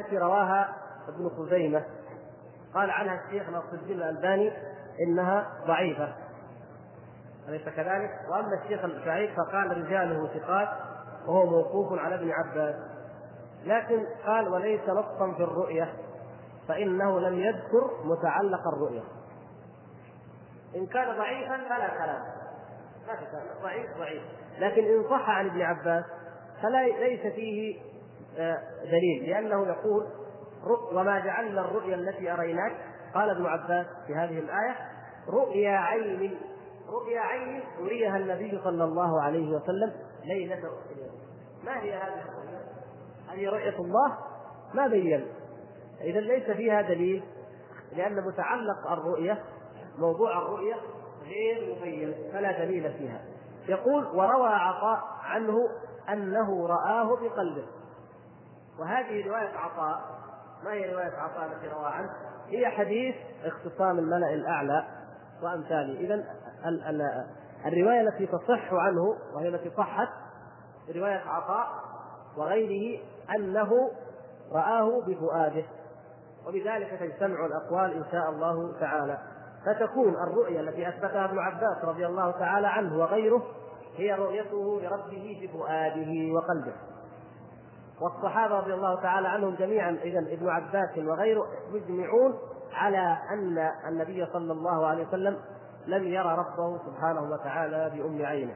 التي رواها ابن خزيمة. قال عنها الشيخ ناصر الدين الألباني إنها ضعيفة. أليس كذلك؟ وأما الشيخ الشعيب فقال رجاله ثقات وهو موقوف على ابن عباس. لكن قال وليس نصا في الرؤية فإنه لم يذكر متعلق الرؤية. إن كان ضعيفا فلا كلام. كلام. ضعيف ضعيف. لكن إن صح عن ابن عباس فلا ليس فيه دليل لأنه يقول وما جعلنا الرؤيا التي أريناك قال ابن عباس في هذه الآية رؤيا عين رؤيا عين أريها النبي صلى الله عليه وسلم ليلة ما هي هذه الرؤيا؟ هذه رؤية الله ما بين. إذا ليس فيها دليل لأن متعلق الرؤية موضوع الرؤية غير مبين فلا دليل فيها. يقول وروى عطاء عنه أنه رآه بقلبه. وهذه رواية عطاء. ما هي رواية عطاء التي روى عنه؟ هي حديث اختصام الملأ الأعلى وأمثاله. إذا الرواية التي تصح عنه وهي التي صحت رواية عطاء وغيره أنه رآه بفؤاده وبذلك تجتمع الأقوال إن شاء الله تعالى. فتكون الرؤيا التي أثبتها ابن عباس رضي الله تعالى عنه وغيره هي رؤيته لربه بفؤاده وقلبه. والصحابة رضي الله تعالى عنهم جميعا إذا ابن عباس وغيره مجمعون على أن النبي صلى الله عليه وسلم لم يرى ربه سبحانه وتعالى بأم عينه.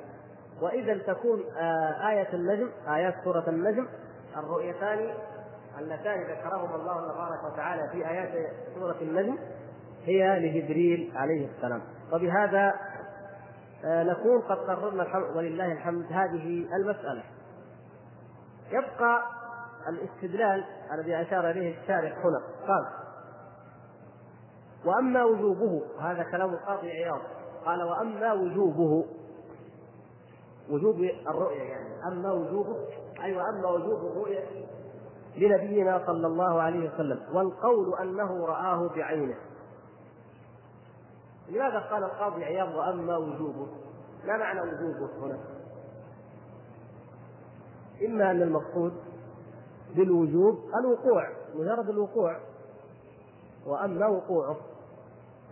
وإذا تكون آه، آية النجم آيات سورة النجم الرؤيتان اللتان ذكرهما الله تبارك وتعالى في آيات سورة النجم هي لجبريل عليه السلام. وبهذا آه، نكون قد قررنا ولله الحمد هذه المسألة. يبقى الاستدلال الذي أشار إليه الشارح هنا قال وأما وجوبه هذا كلام القاضي عياض قال وأما وجوبه وجوب الرؤية يعني أما وجوبه أي وأما وجوب الرؤية لنبينا صلى الله عليه وسلم والقول أنه رآه بعينه لماذا قال القاضي عياض وأما وجوبه؟ ما معنى وجوبه هنا؟ إما أن المقصود بالوجوب الوقوع مجرد الوقوع. وأما وقوعه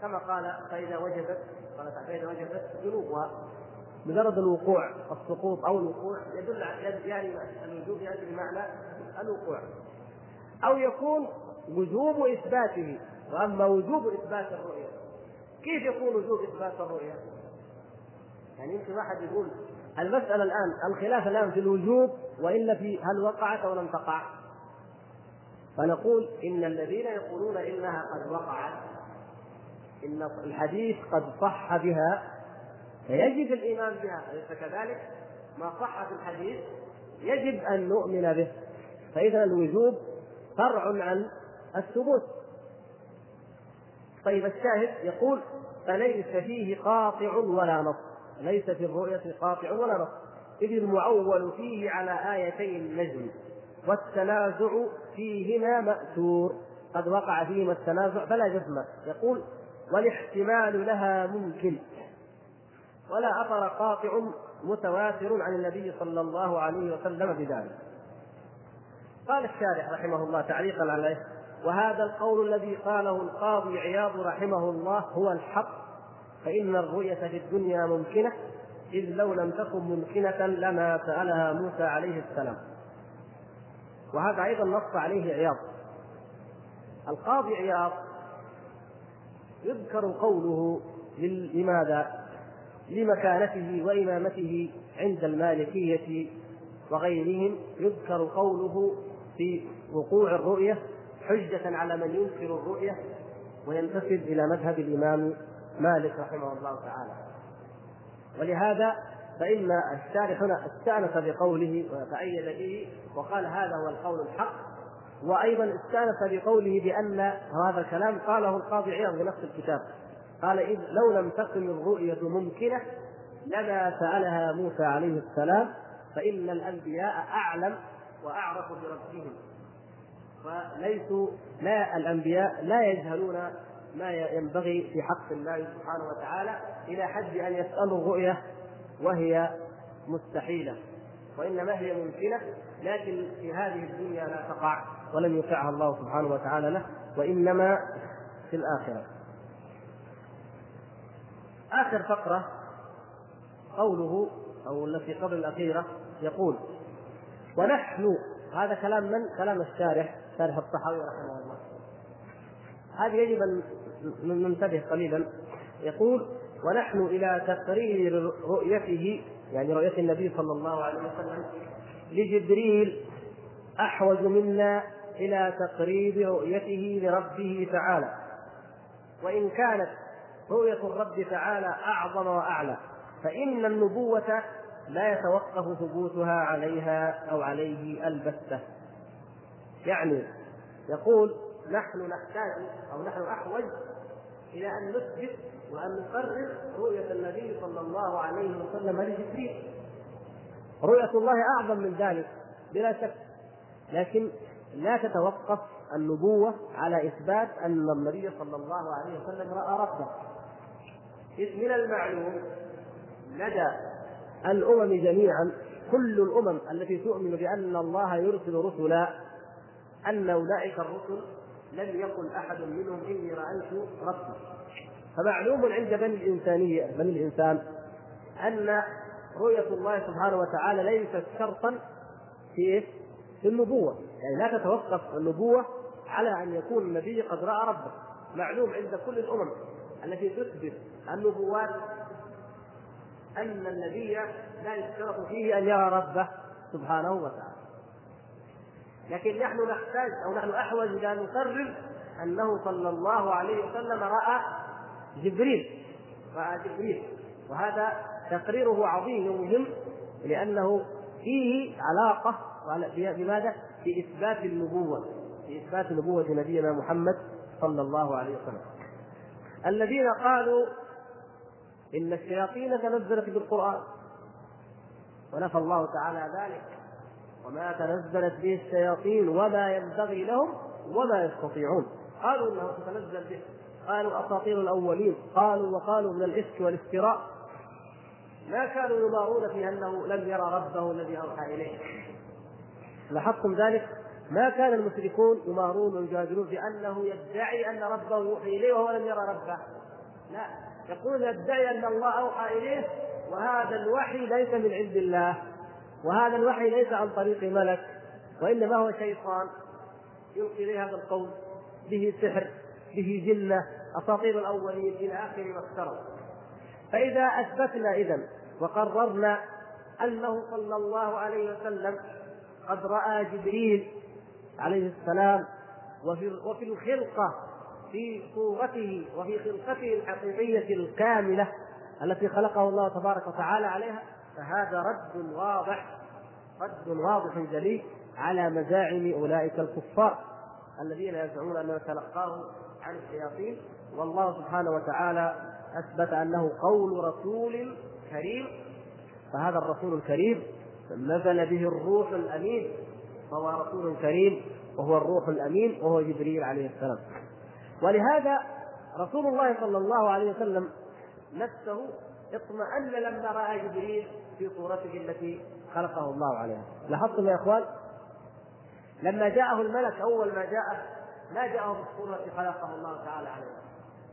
كما قال فإذا وجبت قال فإذا وجبت جنوبها مجرد الوقوع السقوط أو الوقوع. يدل على يعني الوجوب يأتي بمعنى الوقوع. أو يكون وجوب إثباته. وأما وجوب إثبات الرؤية كيف يكون وجوب إثبات الرؤية؟ يعني يمكن واحد يقول المسألة الآن الخلاف الآن في الوجوب والا في هل وقعت أو لم تقع؟ فنقول إن الذين يقولون إنها قد وقعت إن الحديث قد صح بها فيجب الإيمان بها أليس كذلك؟ ما صح في الحديث يجب أن نؤمن به فإذا الوجوب فرع عن الثبوت طيب الشاهد يقول فليس فيه قاطع ولا نص ليس في الرؤية قاطع ولا نص إذ المعول فيه على آيتي النجم والتنازع فيهما مأثور. قد وقع فيهما التنازع فلا جزم. يقول والاحتمال لها ممكن. ولا أثر قاطع متواتر عن النبي صلى الله عليه وسلم بذلك. قال الشارح رحمه الله تعليقا عليه وهذا القول الذي قاله القاضي عياض رحمه الله هو الحق. فإن الرؤية في الدنيا ممكنة إذ لو لم تكن ممكنة لما سألها موسى عليه السلام. وهذا أيضا نص عليه عياض. القاضي عياض يذكر قوله لماذا؟ لمكانته وإمامته عند المالكية وغيرهم. يذكر قوله في وقوع الرؤية حجة على من ينكر الرؤية وينتسب إلى مذهب الإمام مالك رحمه الله تعالى. ولهذا فإن الشارح هنا استأنس بقوله وتأيد به وقال هذا هو القول الحق وأيضا استأنس بقوله بأن هذا الكلام قاله القاضي عياض في نفس الكتاب. قال إذ لو لم تكن الرؤية ممكنة لما سألها موسى عليه السلام فإن الأنبياء أعلم وأعرف بربهم. وليسوا لا الأنبياء لا يجهلون ما ينبغي في حق الله سبحانه وتعالى إلى حد أن يسألوا الرؤية وهي مستحيلة. وإنما هي ممكنة لكن في هذه الدنيا لا تقع ولم يطعها الله سبحانه وتعالى له وإنما في الآخرة. آخر فقرة قوله أو التي قبل الأخيرة يقول ونحن هذا كلام من؟ كلام الشارح شارح الطحاوي رحمه الله. هذه يجب أن ننتبه قليلا. يقول ونحن إلى تقرير رؤيته يعني رؤية النبي صلى الله عليه وسلم لجبريل أحوج منا إلى تقريب رؤيته لربه تعالى وإن كانت رؤية الرب تعالى أعظم وأعلى فإن النبوة لا يتوقف ثبوتها عليها أو عليه البتة. يعني يقول نحن نحتاج أو نحن أحوج إلى أن نثبت وأن نقرر رؤية النبي صلى الله عليه وسلم لجبريل. رؤية الله أعظم من ذلك بلا شك. لكن لا تتوقف النبوة على إثبات أن النبي صلى الله عليه وسلم رأى ربه. إذ من المعلوم لدى الأمم جميعا كل الأمم التي تؤمن بأن الله يرسل رسلا أن أولئك الرسل لم يقل أحد منهم إني رأيت ربي. فمعلوم عند بني الإنسانية بني الإنسان أن رؤية الله سبحانه وتعالى ليست شرطا في إيه؟ في النبوة. يعني لا تتوقف النبوة على أن يكون النبي قد رأى ربه. معلوم عند كل الأمم التي تثبت النبوات أن النبي لا يشترط فيه أن يرى ربه سبحانه وتعالى. لكن نحن نحتاج أو نحن أحوج إلى أن نقرر أنه صلى الله عليه وسلم رأى جبريل رأى جبريل وهذا تقريره عظيم ومهم لأنه فيه علاقة بماذا؟ بإثبات النبوة بإثبات نبوة نبينا محمد صلى الله عليه وسلم الذين قالوا إن الشياطين تنزلت بالقرآن ونفى الله تعالى ذلك وما تنزلت به الشياطين وما ينبغي لهم وما يستطيعون. قالوا انها تتنزل به. قالوا أساطير الأولين. قالوا وقالوا من الإفك والافتراء. ما كانوا يمارون في أنه لم يرى ربه الذي أوحى إليه. لاحظتم ذلك؟ ما كان المشركون يمارون ويجادلون بانه يدعي أن ربه يوحي إليه وهو لم يرى ربه. لا. يقول يدعي أن الله أوحى إليه وهذا الوحي ليس من عند الله. وهذا الوحي ليس عن طريق ملك وإنما هو شيطان يلقي اليه هذا القول به سحر به جنه أساطير الأولين إلى آخر ما افترض فإذا أثبتنا اذا وقررنا أنه صلى الله عليه وسلم قد رأى جبريل عليه السلام وفي وفي الخلقة في صورته وفي خلقته الحقيقية الكاملة التي خلقه الله تبارك وتعالى عليها فهذا رد واضح رد واضح جلي على مزاعم أولئك الكفار الذين يزعمون أنه تلقاه عن الشياطين. والله سبحانه وتعالى أثبت أنه قول رسول كريم فهذا الرسول الكريم نزل به الروح الأمين فهو رسول كريم وهو الروح الأمين وهو جبريل عليه السلام. ولهذا رسول الله صلى الله عليه وسلم نفسه اطمأن لما رأى جبريل في صورته التي خلقه الله عليها. لاحظتم يا إخوان؟ لما جاءه الملك أول ما جاءه ما جاءه بالصورة التي خلقه الله تعالى عليها.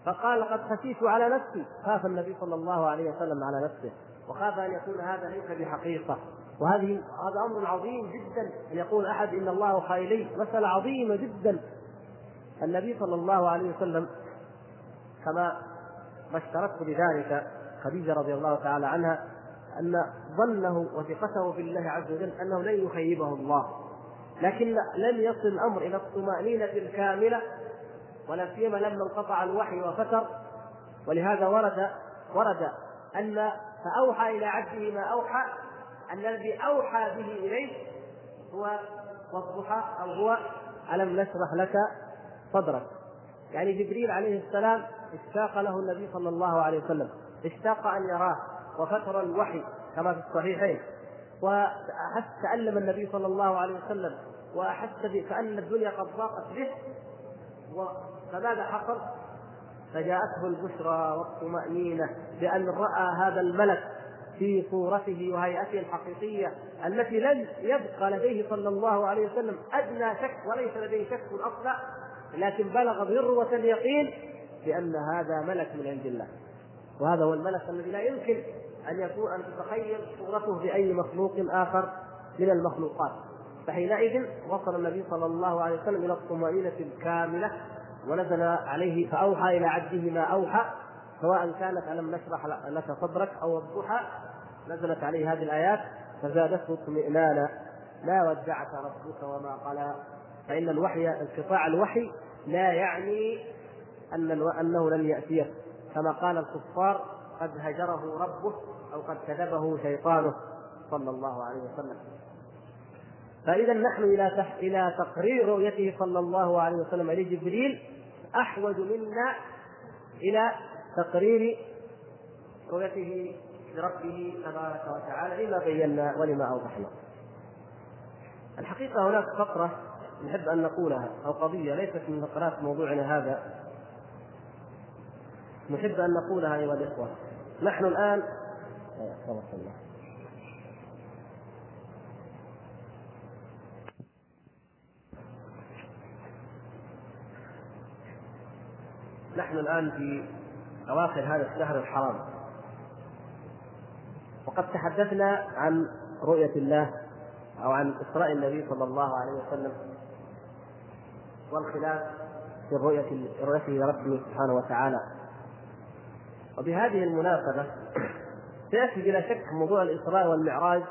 فقال قد خشيت على نفسي. خاف النبي صلى الله عليه وسلم على نفسه وخاف أن يكون هذا ليس بحقيقة. وهذه هذا أمر عظيم جدا أن يقول أحد إن الله الي مساله عظيمه جدا. النبي صلى الله عليه وسلم كما بشرته بذلك خديجة رضي الله تعالى عنها أن ظنه وثقته في الله عز وجل أنه لن يخيبه الله لكن لم يصل الأمر إلى الطمأنينة الكاملة ولا سيما لما انقطع الوحي وفتر. ولهذا ورد ورد أن فأوحى إلى عبده ما أوحى أن الذي أوحى به إليه هو والضحى أو هو ألم نشرح لك صدرك. يعني جبريل عليه السلام اشتاق له النبي صلى الله عليه وسلم. اشتاق أن يراه وفتر الوحي كما في الصحيحين وأحس تألم النبي صلى الله عليه وسلم وأحس كأن الدنيا قد ضاقت به فماذا حصل؟ فجاءته البشرى والطمأنينة بأن رأى هذا الملك في صورته وهيئته الحقيقية التي لم يبقى لديه صلى الله عليه وسلم أدنى شك وليس لديه شك أصلا لكن بلغ ذروة اليقين بأن هذا ملك من عند الله وهذا هو الملك الذي لا يمكن أن يكون أن تتخيل صورته بأي مخلوق آخر من المخلوقات. فحينئذ وصل النبي صلى الله عليه وسلم إلى الطمأنينة الكاملة ونزل عليه فأوحى إلى عبده ما أوحى سواء كانت ألم نشرح لك صدرك أو الضحى نزلت عليه هذه الآيات فزادته اطمئنانا لا ودعك ربك وما قلى فإن الوحي انقطاع الوحي لا يعني أن أنه لن يأتيه كما قال الكفار قد هجره ربه أو قد كذبه شيطانه صلى الله عليه وسلم فإذا نحن إلى. إلى تقرير رؤيته صلى الله عليه وسلم لجبريل أحوج منا إلى تقرير رؤيته لربه تبارك وتعالى لما بينا ولما أوضحنا. الحقيقة هناك فقرة نحب أن نقولها أو قضية ليست من فقرات موضوعنا هذا نحب أن نقولها أيها الإخوة. نحن الآن الله. نحن الآن في أواخر هذا الشهر الحرام. وقد تحدثنا عن رؤية الله أو عن إسراء النبي صلى الله عليه وسلم والخلاف في الرؤية رؤيته لربه سبحانه وتعالى. وبهذه المناسبة سيأتي بلا شك موضوع الإسراء والمعراج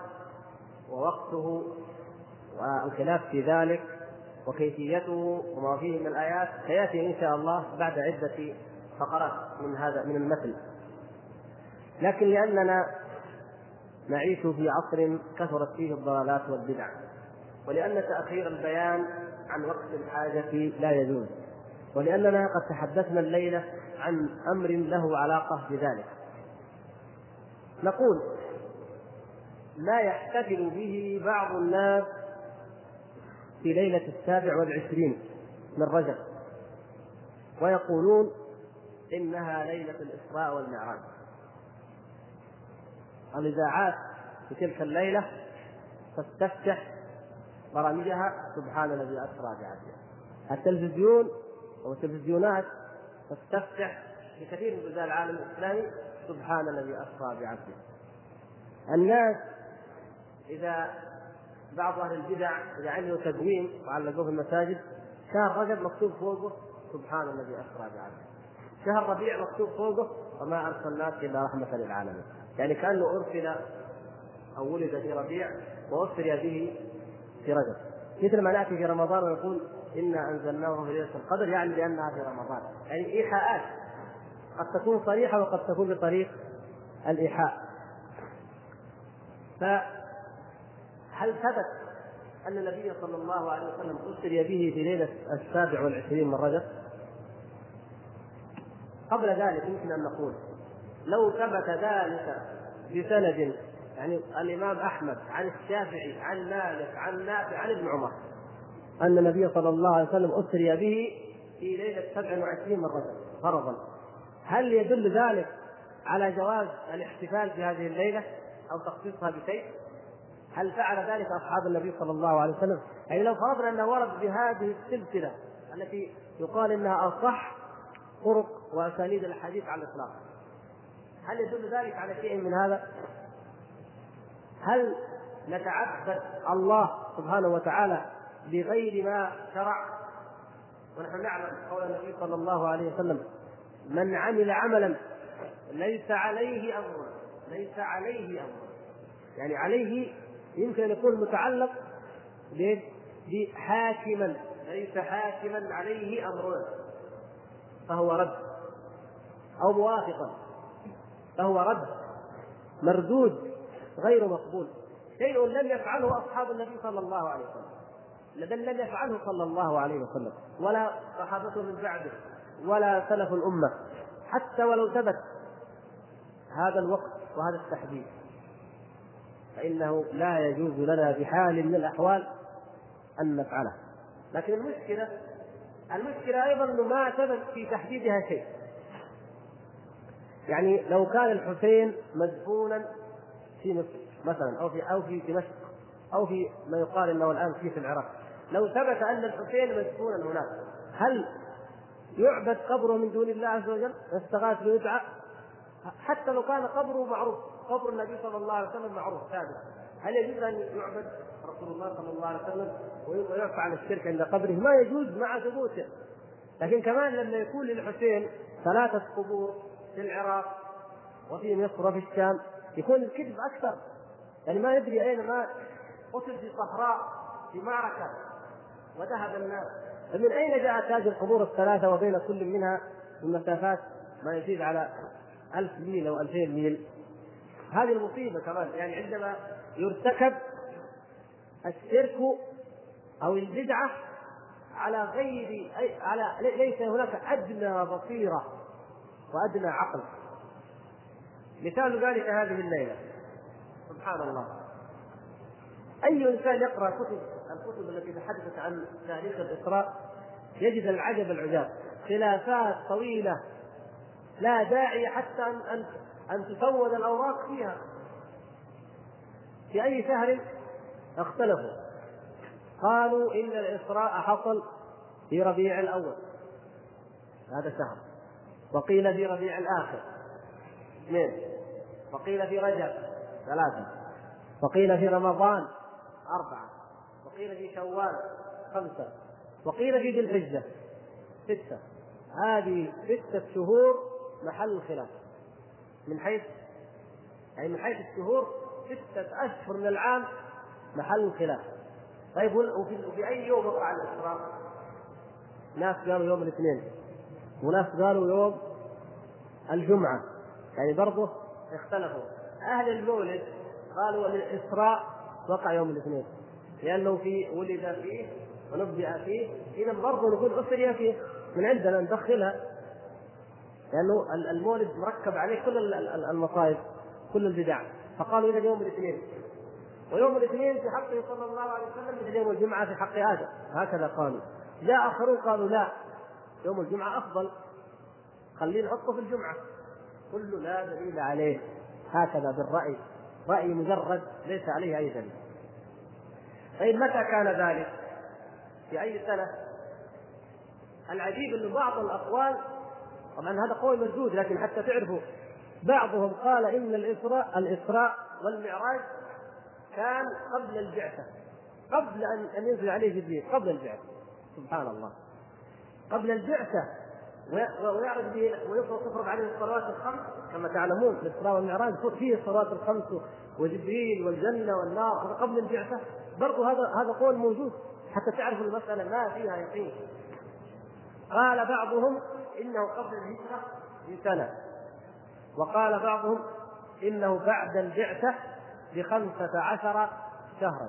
ووقته والخلاف في ذلك وكيفيته وما فيه من الآيات. سيأتي إن شاء الله بعد عدة فقرات من هذا من المثل. لكن لأننا نعيش في عصر كثرت فيه الضلالات والبدع ولأن تأخير البيان عن وقت الحاجة لا يجوز. ولأننا قد تحدثنا الليلة عن أمر له علاقة بذلك. نقول ما يحتفل به بعض الناس في ليلة السابع والعشرين من رجب ويقولون إنها ليلة الإسراء والمعراج. الإذاعات في تلك الليلة تستفتح برامجها سبحان الذي أسرى بعبده. التلفزيون أو التلفزيونات تستفتح في كثير من بلدان العالم الإسلامي سبحان الذي أسرى بعبده. الناس إذا بعض أهل البدع إذا عملوا تدوين وعلقوه في المساجد شهر رجب مكتوب فوقه سبحان الذي أسرى بعبده. شهر ربيع مكتوب فوقه وما أرسلناك إلا رحمة للعالمين. يعني كأنه أرسل أو ولد في ربيع وأسري به في رجب. مثل ما نأتي في رمضان ونقول إنا أنزلناه في ليلة القدر يعني لأنها في رمضان. يعني إيحاءات. قد تكون صريحة وقد تكون بطريق الإيحاء. فهل ثبت أن النبي صلى الله عليه وسلم أسري به في ليلة السابع والعشرين من رجب؟ قبل ذلك يمكن أن نقول لو ثبت ذلك بسند يعني الإمام أحمد عن الشافعي عن مالك عن نافع عن ابن عمر أن النبي صلى الله عليه وسلم أسري به في ليلة 27 من رجب فرضا هل يدل ذلك على جواز الاحتفال بهذه الليلة أو تخصيصها بشيء؟ هل فعل ذلك أصحاب النبي صلى الله عليه وسلم؟ يعني لو فرضنا أنه ورد بهذه السلسلة التي يقال إنها أصح طرق وأسانيد الحديث على الإطلاق هل يدل ذلك على شيء من هذا؟ هل نتعبد الله سبحانه وتعالى بغير ما شرع. ونحن نعلم قول النبي صلى الله عليه وسلم من عمل عملا ليس عليه امرنا ليس عليه امرنا يعني عليه يمكن أن يكون متعلق بحاكما ليس حاكما عليه امرنا فهو رد. أو موافقا. فهو رد. مردود. غير مقبول. شيء لم يفعله أصحاب النبي صلى الله عليه وسلم. بل لم يفعله صلى الله عليه وسلم. ولا صحابته من بعده ولا سلف الأمة. حتى ولو ثبت هذا الوقت وهذا التحديد. فإنه لا يجوز لنا بحال من الأحوال أن نفعله. لكن المشكلة المشكلة أيضا إنه ما ثبت في تحديدها شيء. يعني لو كان الحسين مدفونا في مصر مثلا أو في أو في دمشق أو في ما يقال إنه الآن في في العراق. لو ثبت أن الحسين مدفونا هناك هل يعبد قبره من دون الله عز وجل؟ يستغاث ويدعى؟ حتى لو كان قبره معروف قبر النبي صلى الله عليه وسلم معروف ثابت. هل يجوز أن يعبد رسول الله صلى الله عليه وسلم ويرفع عن الشرك عند قبره؟ ما يجوز مع ثبوته. لكن كمان لما يكون للحسين ثلاثة قبور في العراق وفي مصر وفي الشام يكون الكذب أكثر. يعني ما يدري أين ما قتل في صحراء في معركة. وذهب الناس. فمن أين جاءت هذه القبور الثلاثة وبين كل منها؟ من مسافات ما يزيد على ألف ميل أو ألفين ميل. هذه المصيبة كمان. يعني عندما يرتكب الشرك أو البدعة على غير أي على ليس هناك أدنى بصيرة وأدنى عقل. مثال ذلك هذه الليلة. سبحان الله. أي إنسان يقرأ كتب الكتب التي تحدثت عن تاريخ الإسراء يجد العجب العجاب. خلافات طويلة لا داعي حتى أن أن أن تسود الأوراق فيها. في أي شهر اختلفوا. قالوا إن الإسراء حصل في ربيع الأول هذا شهر وقيل في ربيع الآخر. اثنين. وقيل في رجب ثلاثة. وقيل في رمضان أربعة. وقيل في شوال خمسة وقيل في ذي الحجة ستة. هذه ستة شهور محل الخلاف. من حيث يعني من حيث الشهور ستة أشهر من العام محل الخلاف. طيب وفي, أي يوم وقع الإسراء؟ ناس قالوا يوم الاثنين وناس قالوا يوم الجمعة. يعني برضه اختلفوا. أهل المولد قالوا الإسراء وقع يوم الاثنين. لأنه في ولد فيه ونبئ فيه. إذا برضه نقول أسري فيه من عندنا ندخلها لأنه المولد مركب عليه كل المصائب كل البدع. فقالوا إذا يوم الاثنين. ويوم الاثنين في حقه صلى الله عليه وسلم مثل يوم الجمعة في حق آدم. هكذا قالوا. جاء آخرون قالوا لا يوم الجمعة أفضل. خلينا نحطه في الجمعة. كله لا دليل عليه. هكذا بالرأي. رأي مجرد ليس عليه أي دليل. طيب متى كان ذلك؟ في أي سنة؟ العجيب أن بعض الأقوال طبعا هذا قول مردود لكن حتى تعرفوا بعضهم قال إن الإسراء الإسراء والمعراج كان قبل البعثة قبل أن أن ينزل عليه جبريل قبل البعثة. سبحان الله. قبل البعثة ويعرض به ويفرض عليه الصلوات الخمس كما تعلمون الإسراء والمعراج فيه الصلوات الخمس وجبريل والجنة والنار قبل البعثة. برضو هذا هذا قول موجود حتى تعرفوا المسألة ما فيها يقين. قال بعضهم إنه قبل الهجرة بسنة. وقال بعضهم إنه بعد البعثة بخمسة عشر شهرا.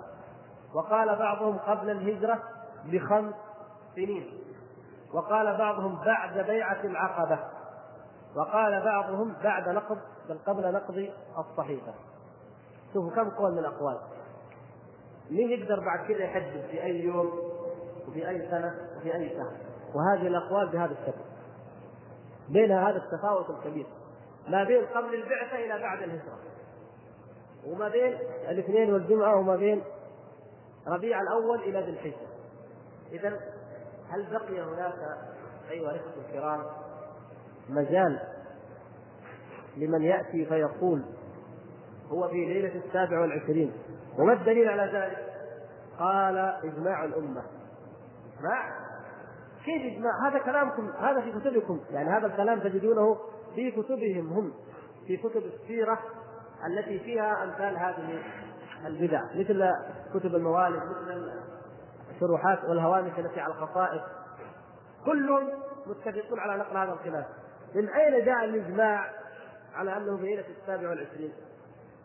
وقال بعضهم قبل الهجرة بخمس سنين. وقال بعضهم بعد بيعة العقبة. وقال بعضهم بعد نقض بل قبل نقض الصحيفة. شوفوا كم قول من الأقوال. مين يقدر بعد كذا يحدد في أي يوم وفي أي سنة وفي أي شهر؟ وهذه الأقوال بهذا الشكل بينها هذا التفاوت الكبير ما بين قبل البعثة إلى بعد الهجرة وما بين الاثنين والجمعة وما بين ربيع الأول إلى ذي الحجة. إذا هل بقي هناك أيها الإخوة الكرام مجال لمن يأتي فيقول هو في ليلة السابع والعشرين؟ وما الدليل على ذلك؟ قال إجماع الأمة. إجماع؟ كيف إجماع؟ هذا كلامكم هذا في كتبكم. يعني هذا الكلام تجدونه في كتبهم هم في كتب السيرة التي فيها أمثال هذه البدع مثل كتب الموالد مثل الشروحات والهوامش التي على الخصائص. كلهم متفقون على نقل هذا الخلاف. من أين جاء الإجماع على أنه في ليله السابع والعشرين؟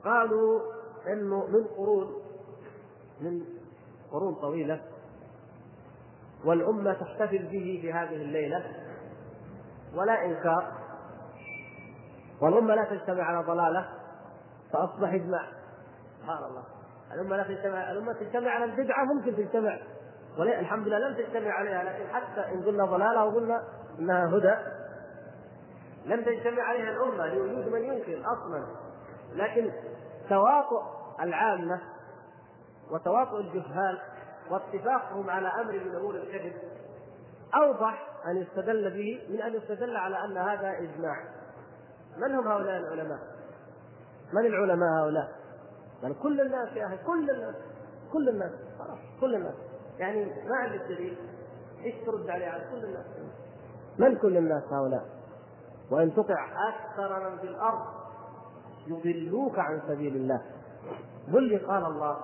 قالوا إنه من قرون من قرون طويلة والأمة تحتفل به في هذه الليلة ولا إنكار والأمة لا تجتمع على ضلالة فأصبح إجماع. سبحان الله. الأمة لا تجتمع الأمة تجتمع على البدعة ممكن تجتمع. الحمد لله لم تجتمع عليها لكن حتى إن قلنا ضلالة أو قلنا إنها هدى لم تجتمع عليها الأمة لوجود من ينكر أصلا. لكن تواطؤ العامة وتواطؤ الجهال واتفاقهم على أمر من أمور الكذب أوضح أن يستدل به من أن يستدل على أن هذا إجماع من هم هؤلاء العلماء؟ من العلماء هؤلاء؟ يعني كل الناس يا أخي كل الناس كل الناس خلاص كل الناس يعني ما عندي دليل إيش ترد عليه على كل الناس من كل الناس هؤلاء؟ وإن تطع أكثر من في الأرض يضلوك عن سبيل الله قل لي قال الله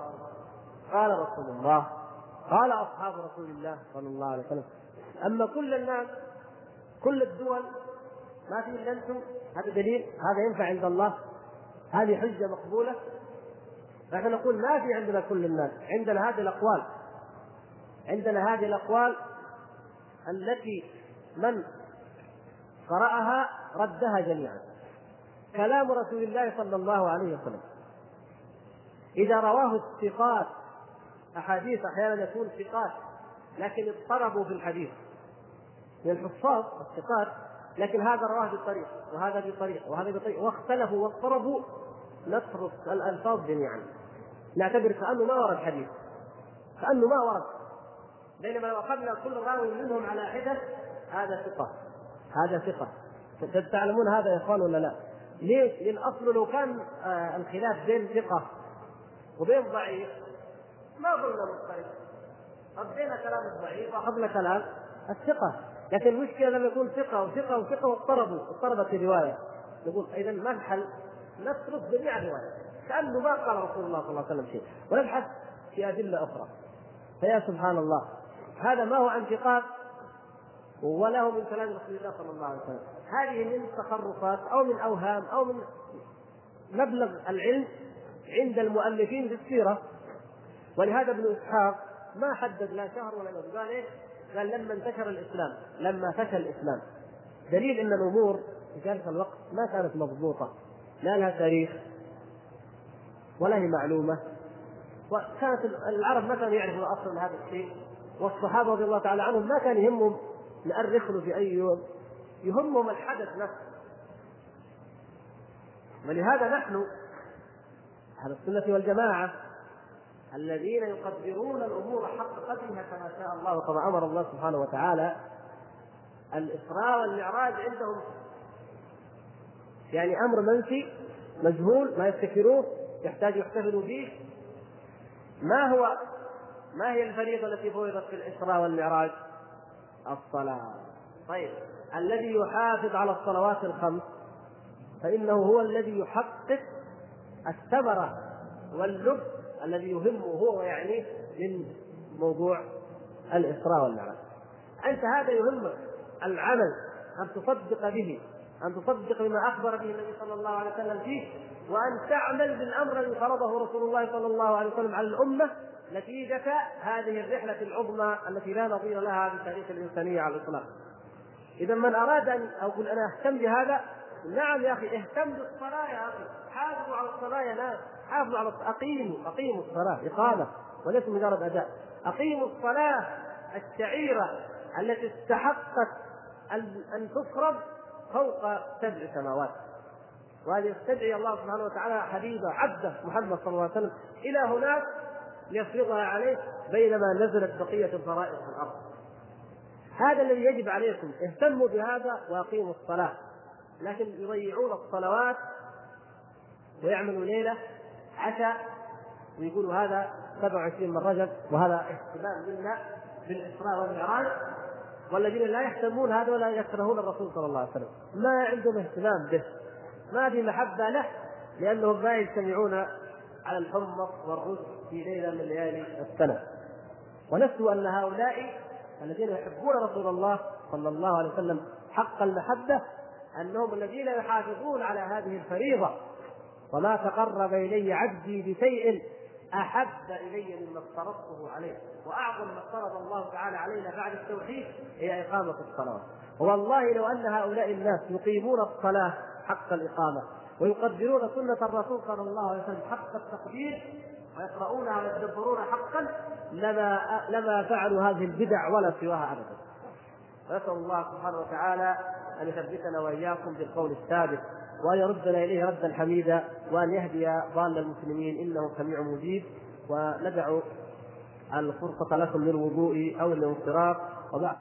قال رسول الله قال أصحاب رسول الله صلى الله عليه وسلم. أما كل الناس كل الدول ما في إلا أنتم. هذا دليل هذا ينفع عند الله. هذه حجة مقبولة. نحن نقول ما في عندنا كل الناس. عندنا هذه الأقوال. عندنا هذه الأقوال التي من قرأها ردها جميعا. كلام رسول الله صلى الله عليه وسلم. إذا رواه الثقات أحاديث أحيانا يكون ثقات لكن اضطربوا في الحديث. من الحفاظ الثقات لكن هذا رواه بطريق وهذا بطريق وهذا بطريق واختلفوا واضطربوا نترك الألفاظ جميعا. نعتبر كأنه ما ورد حديث. كأنه ما ورد. بينما لو أخذنا كل راوي منهم على حدة هذا ثقة. هذا ثقة. تعلمون هذا يا إخوان ولا لا؟ ليش؟ لأن أصله لو كان آه الخلاف بين ثقة وبين ضعيف. ما قلنا مضطرب ردينا كلام الضعيف واخذنا كلام الثقة. لكن المشكلة لما يكون ثقة وثقة وثقة واضطربوا اضطربت الروايه نقول اذا ما الحل؟ نترك جميع الروايات. كأنه ما قال رسول الله صلى الله عليه وسلم شيء. ونبحث في أدلة أخرى. فيا سبحان الله هذا ما هو عن ثقات ولا هو من كلام رسول الله صلى الله عليه وسلم. هذه من تخرصات أو من أوهام أو من مبلغ العلم عند المؤلفين في السيرة. ولهذا ابن إسحاق ما حدد لا شهر ولا يوم قال إيش؟ قال لما انتشر الإسلام لما فشل الإسلام. دليل إن الأمور في ذلك الوقت ما كانت مضبوطة. لا لها تاريخ ولا هي معلومة. وكانت العرب ما كانوا يعرفوا أصلا هذا الشيء. والصحابة رضي الله تعالى عنهم ما كان يهمهم نأرخ له في أي يوم. يهمهم الحدث نفسه. ولهذا نحن أهل السنة والجماعة الذين يقدرون الأمور حق قدرها كما شاء الله وكما أمر الله سبحانه وتعالى الاسراء والمعراج عندهم. يعني أمر منفي مجهول ما يفتكروه يحتاج يحتفلوا به. ما هو؟ ما هي الفريضة التي فرضت في الاسراء والمعراج؟ الصلاة. طيب الذي يحافظ على الصلوات الخمس فإنه هو الذي يحقق الثمرة واللب الذي يهمه هو ويعنيه من موضوع الإسراء والمعراج أنت هذا يهمك العمل أن تصدق به أن تصدق بما أخبر به النبي صلى الله عليه وسلم فيه وأن تعمل بالأمر الذي فرضه رسول الله صلى الله عليه وسلم على الأمة نتيجة هذه الرحلة العظمى التي لا نظير لها في تاريخ الإنسانية على الإطلاق. إذا من أراد أن أقول أنا أهتم بهذا نعم يا أخي اهتم بالصلاة يا أخي. حافظوا على الصلاة يا ناس. حافظوا على أقيموا أقيموا الصلاة. إقامة. وليس مجرد أداء. أقيموا الصلاة الشعيرة التي استحقت أن تفرض فوق سبع سماوات. وهذه يستدعي الله سبحانه وتعالى حبيبة عبده محمد صلى الله عليه وسلم إلى هناك ليفرضها عليه بينما نزلت بقية الفرائض في الأرض. هذا الذي يجب عليكم اهتموا بهذا وأقيموا الصلاة. لكن يضيعون الصلوات ويعملوا ليلة عشاء ويقولوا هذا 27 من رجب وهذا اهتمام منا بالإسراء والمعراج والذين لا يهتمون هذا ولا يكرهون الرسول صلى الله عليه وسلم. ما عندهم اهتمام به. ما في محبة له لأنهم ما يجتمعون على الحمص والرز في ليلة من ليالي السنة. ونسوا أن هؤلاء الذين يحبون رسول الله صلى الله عليه وسلم حق المحبة أنهم الذين يحافظون على هذه الفريضة. وما تقرب إلي عبدي بشيء أحب إلي مما افترضته عليه. وأعظم ما افترض الله تعالى علينا بعد التوحيد هي إقامة الصلاة. والله لو أن هؤلاء الناس يقيمون الصلاة حق الإقامة ويقدرون سنة الرسول صلى الله عليه وسلم حق التقدير ويقرؤونها ويتدبرون حقا لما لما فعلوا هذه البدع ولا سواها ابدا. نسال الله سبحانه وتعالى أن يثبتنا وإياكم بالقول الثابت وأن يردنا إليه ردا حميدا وأن يهدي ضال المسلمين إنه سميع مجيب. وندع الفرصة لكم للوضوء أو للانصراف. وبعد.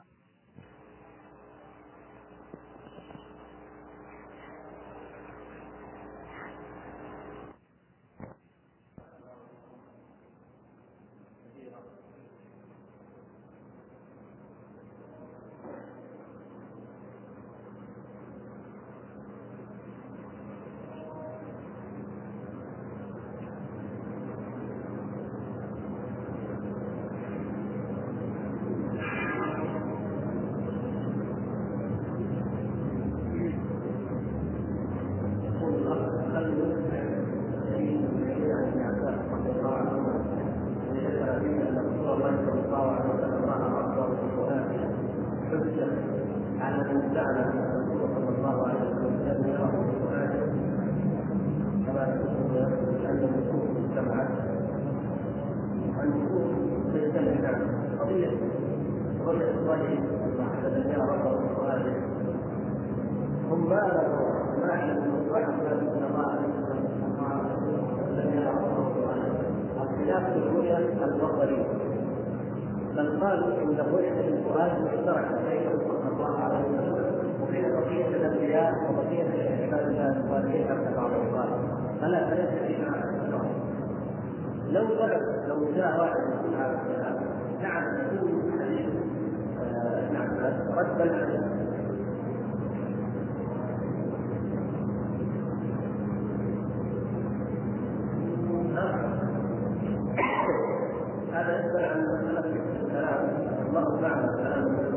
هذا يسأل عن الكلام الله تعالى كلام.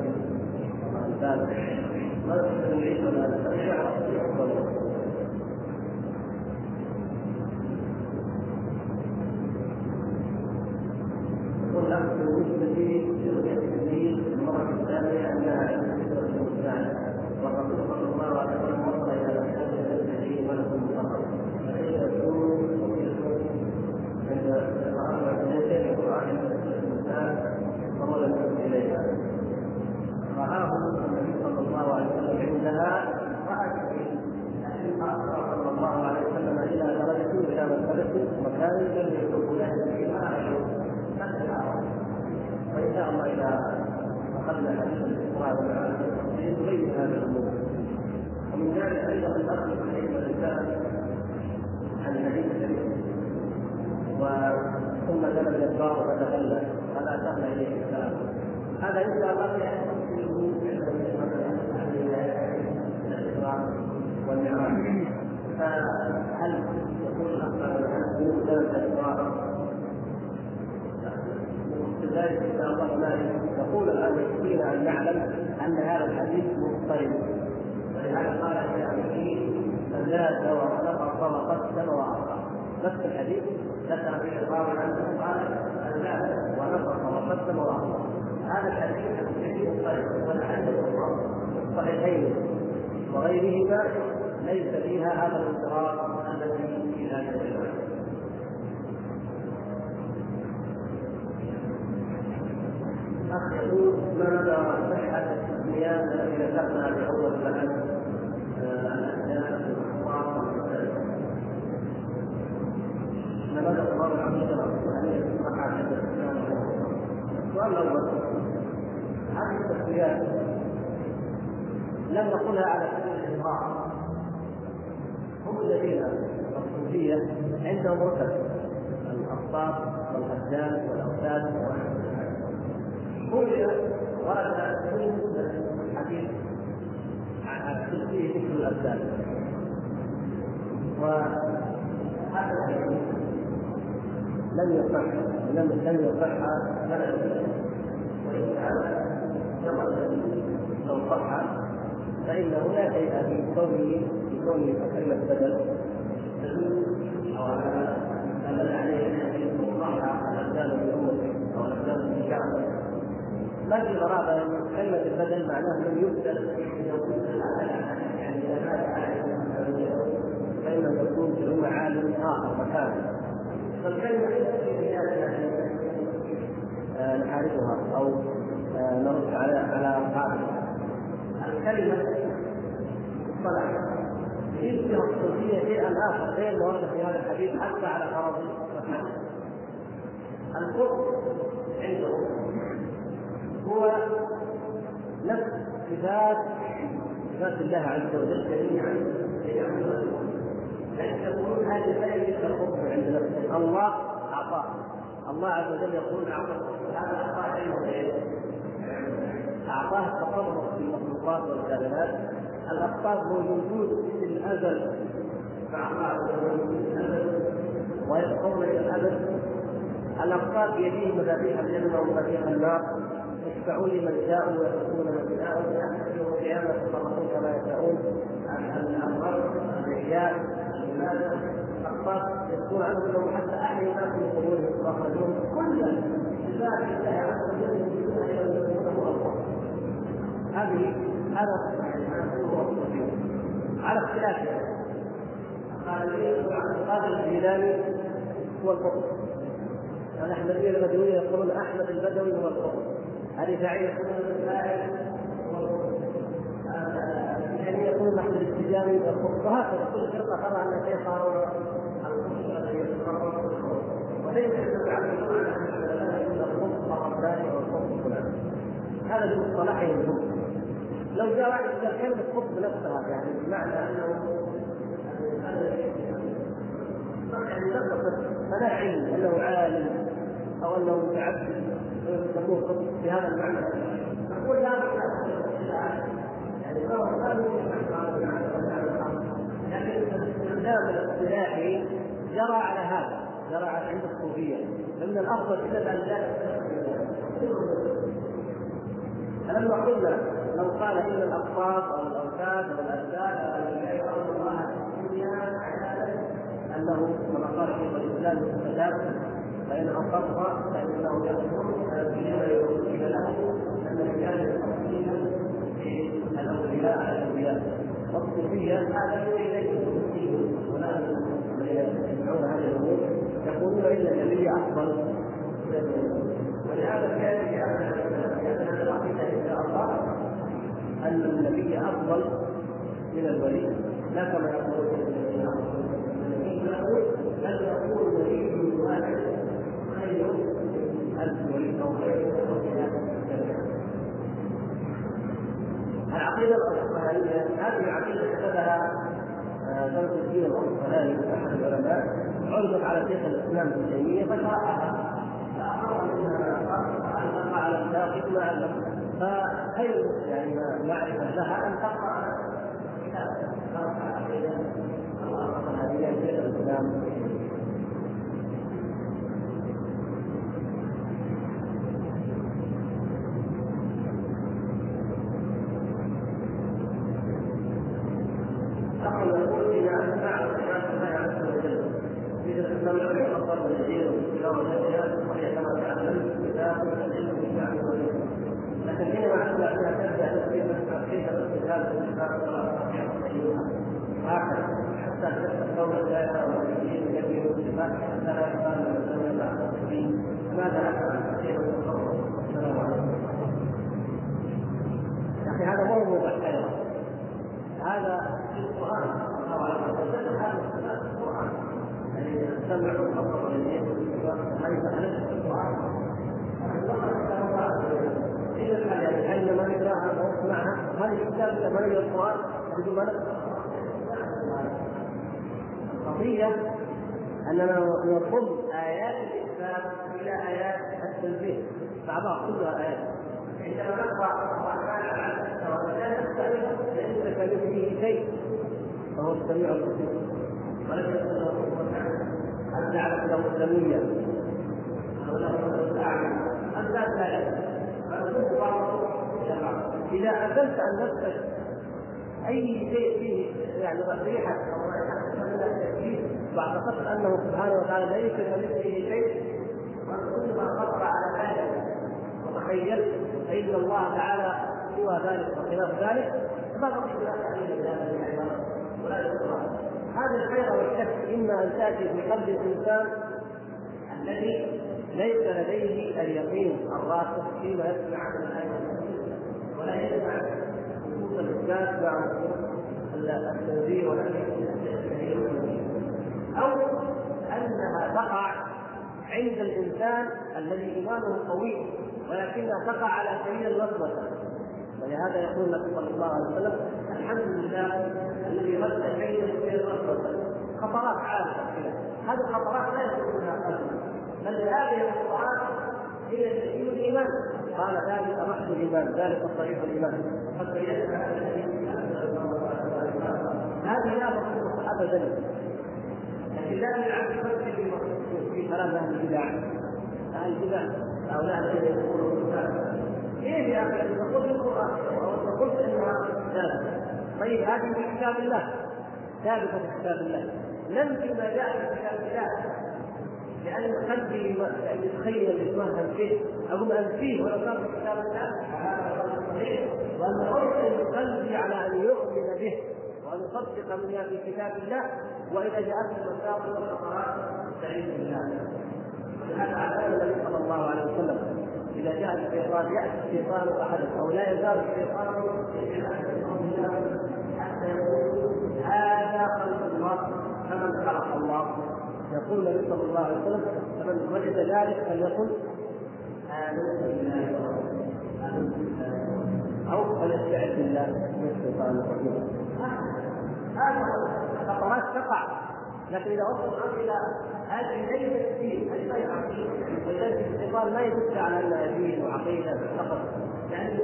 ما يقصد يعيش ولا يعرف والأخذ بالنسبة لرؤية الدليل المرة الثانية أنها عند فكرة الإنسان والرسول صلى الله عليه وسلم وصل إلى الحاجة التي ملك مقرر فكيف تكون عند أربع سنتين القرآن الإنسان وهو لم يصل إليها رآه النبي صلى الله عليه وسلم عندها رأى صلى الله عليه وسلم إلى درجة إلى مرتبة مكان لم يكن له فيها وان شاء الله اذا اخذنا حديث هذه الأمور ومن ذلك أيضا الاخذ علم الانسان عن الحديث الشريف وثم ذهب الجبار وتخلى هذا سهل اليه الكلام هذا شاء الله والمعراج فهل يكون يقدر الاسراء ذلك ان شاء الله مالك يقول الان يكفينا أن نعلم أن هذا الحديث مضطرب. ولهذا قال الشافعي فزاد ونقص وقسم واعطى نفس الحديث ذكر فيه الراوي عنه قال فزاد ونقص وقسم واعطى هذا الحديث الحديث مضطرب ولعل الصحيحين وغيرهما ليس فيها هذا الاضطراب الذي في هذا الروايه ما مدى صحة الصيام الذي ذكرنا باول بحث الاسئله ما مدى قرار العقيده الصحيحه الصحه عند الاسلام السؤال الأول هذه التسويات لم نقلها على سبيل الاغراء هم الذين الصوفيه عندهم رتب. الاقطاب والابدان والأوتاد كل ورد حديث فيه ذكر الأبدان. وهذا الحديث لم يصح لم لم يصح سند وإن كان لو صح فانه لا شيء في كونه في كونه كلمه بدل على ان عليه ان صح الأبدان في امته أو الأبدان في شعبه ما في غرابة لأن كلمه البدل معناه لم يبدل يعني إذا مات فإنه يكون في عالم آخر مكان. فالكلمة آه نحاربها أو آه نرد على على اصحابها الكلمة مصطلح يشبه الصوفيه شيئا آخر غير ما ورد في هذا الحديث حتى على فرض القرب عندهم هو نفس صفات صفات الله عز وجل جميعا يقولون هذه لا القرب عند نفسه الله أعطاه. الله عز وجل يقول هذا أعطاه علم أعطاه التصرف في المخلوقات والكائنات الاقطاب موجودون في الأزل. مع الله الأزل ويبقون إلى الابد الاقطاب بيديهم مفاتيح الجنة ومفاتيح النار. يشفعون لمن شاءوا ويتركون من شاءوا يوم القيامه يتصرفون كما يشاءون الأرض الاحياء لماذا الاقطاب يذكرون عنهم انهم حتى احيوا الناس من قبورهم واخرجوهم كل عز وجل هذه هذا على اختلاف قال الجيلاني هو القطب الاحمديه المدنية يقولون أحمد البدوي هو القطب يقولون الرفاعي هو القطب يعني احمد التجاري هو القطب وهكذا كل فرقة ترى أن شيخها هو القطب وليس القطب القطب الفلاني هذا بمصطلحهم هم لو جاء واحد قال كلمة قطب نفسها يعني بمعنى أنه يعني فلا علم أنه عالم أو أنه متعبد. قطب بهذا المعنى. نقول لا يعني لكن الاستخدام الاصطلاحي جرى على هذا جرى عند الصوفية. فمن الأفضل إذا أن لا فلما قلنا لو قال ان الأقطاب أو الاوتاد أو الاجداد أو الله في الدنيا أنه كما قال شيخ الإسلام ابن فان اصر فإنه يخرج إلى له ان الرجال يصلون الاولياء على الاولياء والصوفية هذا اليه ولا يسمعون هذه الأمور. يقولون إن النبي أفضل. ولهذا كان في العقيده أن شاء الله ان النبي أفضل من الولي. لا كما يقول الذين يقول بل يقول ولي واحد العقيدة الأصفهانية هذه العقيدة كتبها شمس الدين الاصفهاني أحد العلماء عرضت على شيخ الإسلام ابن تيمية فشرحها. فاقر منها على ما علم فخير يعني معرفة لها أن تقرأ كتاب. شرح عقيدة الأصحابية شيخ الإسلام نحن نقول إن نعرف صفات الله عز وجل إذا تسمع الخطر والأشياء وهي كما تعلمت كتاب العلم بالشعب لكن حينما تبدا تبدا كيف كيف الاستدلال هكذا حتى تفتح قول الدائره والتكليف يبني الصفات حتى لا يقال من ماذا افعل كيف اتصرف السلام عليكم يا أخي هذا مو موضوع خير هذا في القران الله عليه وسلم هذا في القران يعني سمعوا الخبر الذين هذه في القران يعني هل ما نقراها أو نسمعها هذه الكتاب ما نقرا القران بدون ما القضية أننا نضم آيات الإثبات إلى آيات التنزيل مع بعض كلها آيات عندما نقرأ الرحمن على لا نستعمل ليس كمثله شيء فهو السميع البصير ولم يكن له هل تعرف له السمية أو له أم لا تعلم إذا أزلت عن نفسك أي شيء فيه يعني ريحة أو رائحة واعتقدت أنه سبحانه وتعالى ليس كمثله شيء كل ما خطر على ذلك وتخيلت فإن الله تعالى سوى ذلك وخلاف ذلك فما بقي لا تعليل هذا ولا هذه الحيرة والشك إما أن تأتي في قلب الإنسان الذي ليس لديه اليقين الراسخ فيما يسمع من الآية ولا يسمع نصوص الإثبات مع التنزيه ولا أو انها تقع عند الانسان الذي ايمانه قوي ولكنها تقع على سبيل الوسوسه ولهذا يقول النبي صلى الله عليه وسلم الحمد لله الذي رد شيئا في الوسوسه خطرات كذا هذه الخطرات لا يكون منها قلب بل هذه الخطرات هي الايمان قال ذلك رحم الايمان ذلك صريح الايمان قد بينا هذه لا تصح ابدا لكن لا يلعب في كلام أهل البدع أهل البدع هؤلاء الذين يقولون كيف يا أخي تقول في القران وقلت انها ثابته طيب هذه في كتاب الله ثابته في كتاب الله لم فيما جاء في كتاب الله لأن قلبي يتخيل يتوهم فيه اقوم انفيه ولو كان في كتاب الله وأن أرسل قلبي على أن يؤمن به. وأن يصدق بما في كتاب الله. وإذا جاءت المساق والخطرات تعيش بالله. ولهذا علم النبي صلى الله عليه وسلم إذا جاء الشيطان يأتي الشيطان احدكم أو لا يزال الشيطان حتى يقول هذا خلق الله فمن خلق الله. يقول النبي صلى الله عليه وسلم فمن وجد ذلك فليقل آمنت بالله أو فليستعذ بالله. من الشيطان الرجيم هذا خطرات تقع لكن إذا وصل الأمر إلى هذه ليست فيه هذه عقيدة. ولذلك الشيطان ما يدل على دين وعقيدة فقط. يعني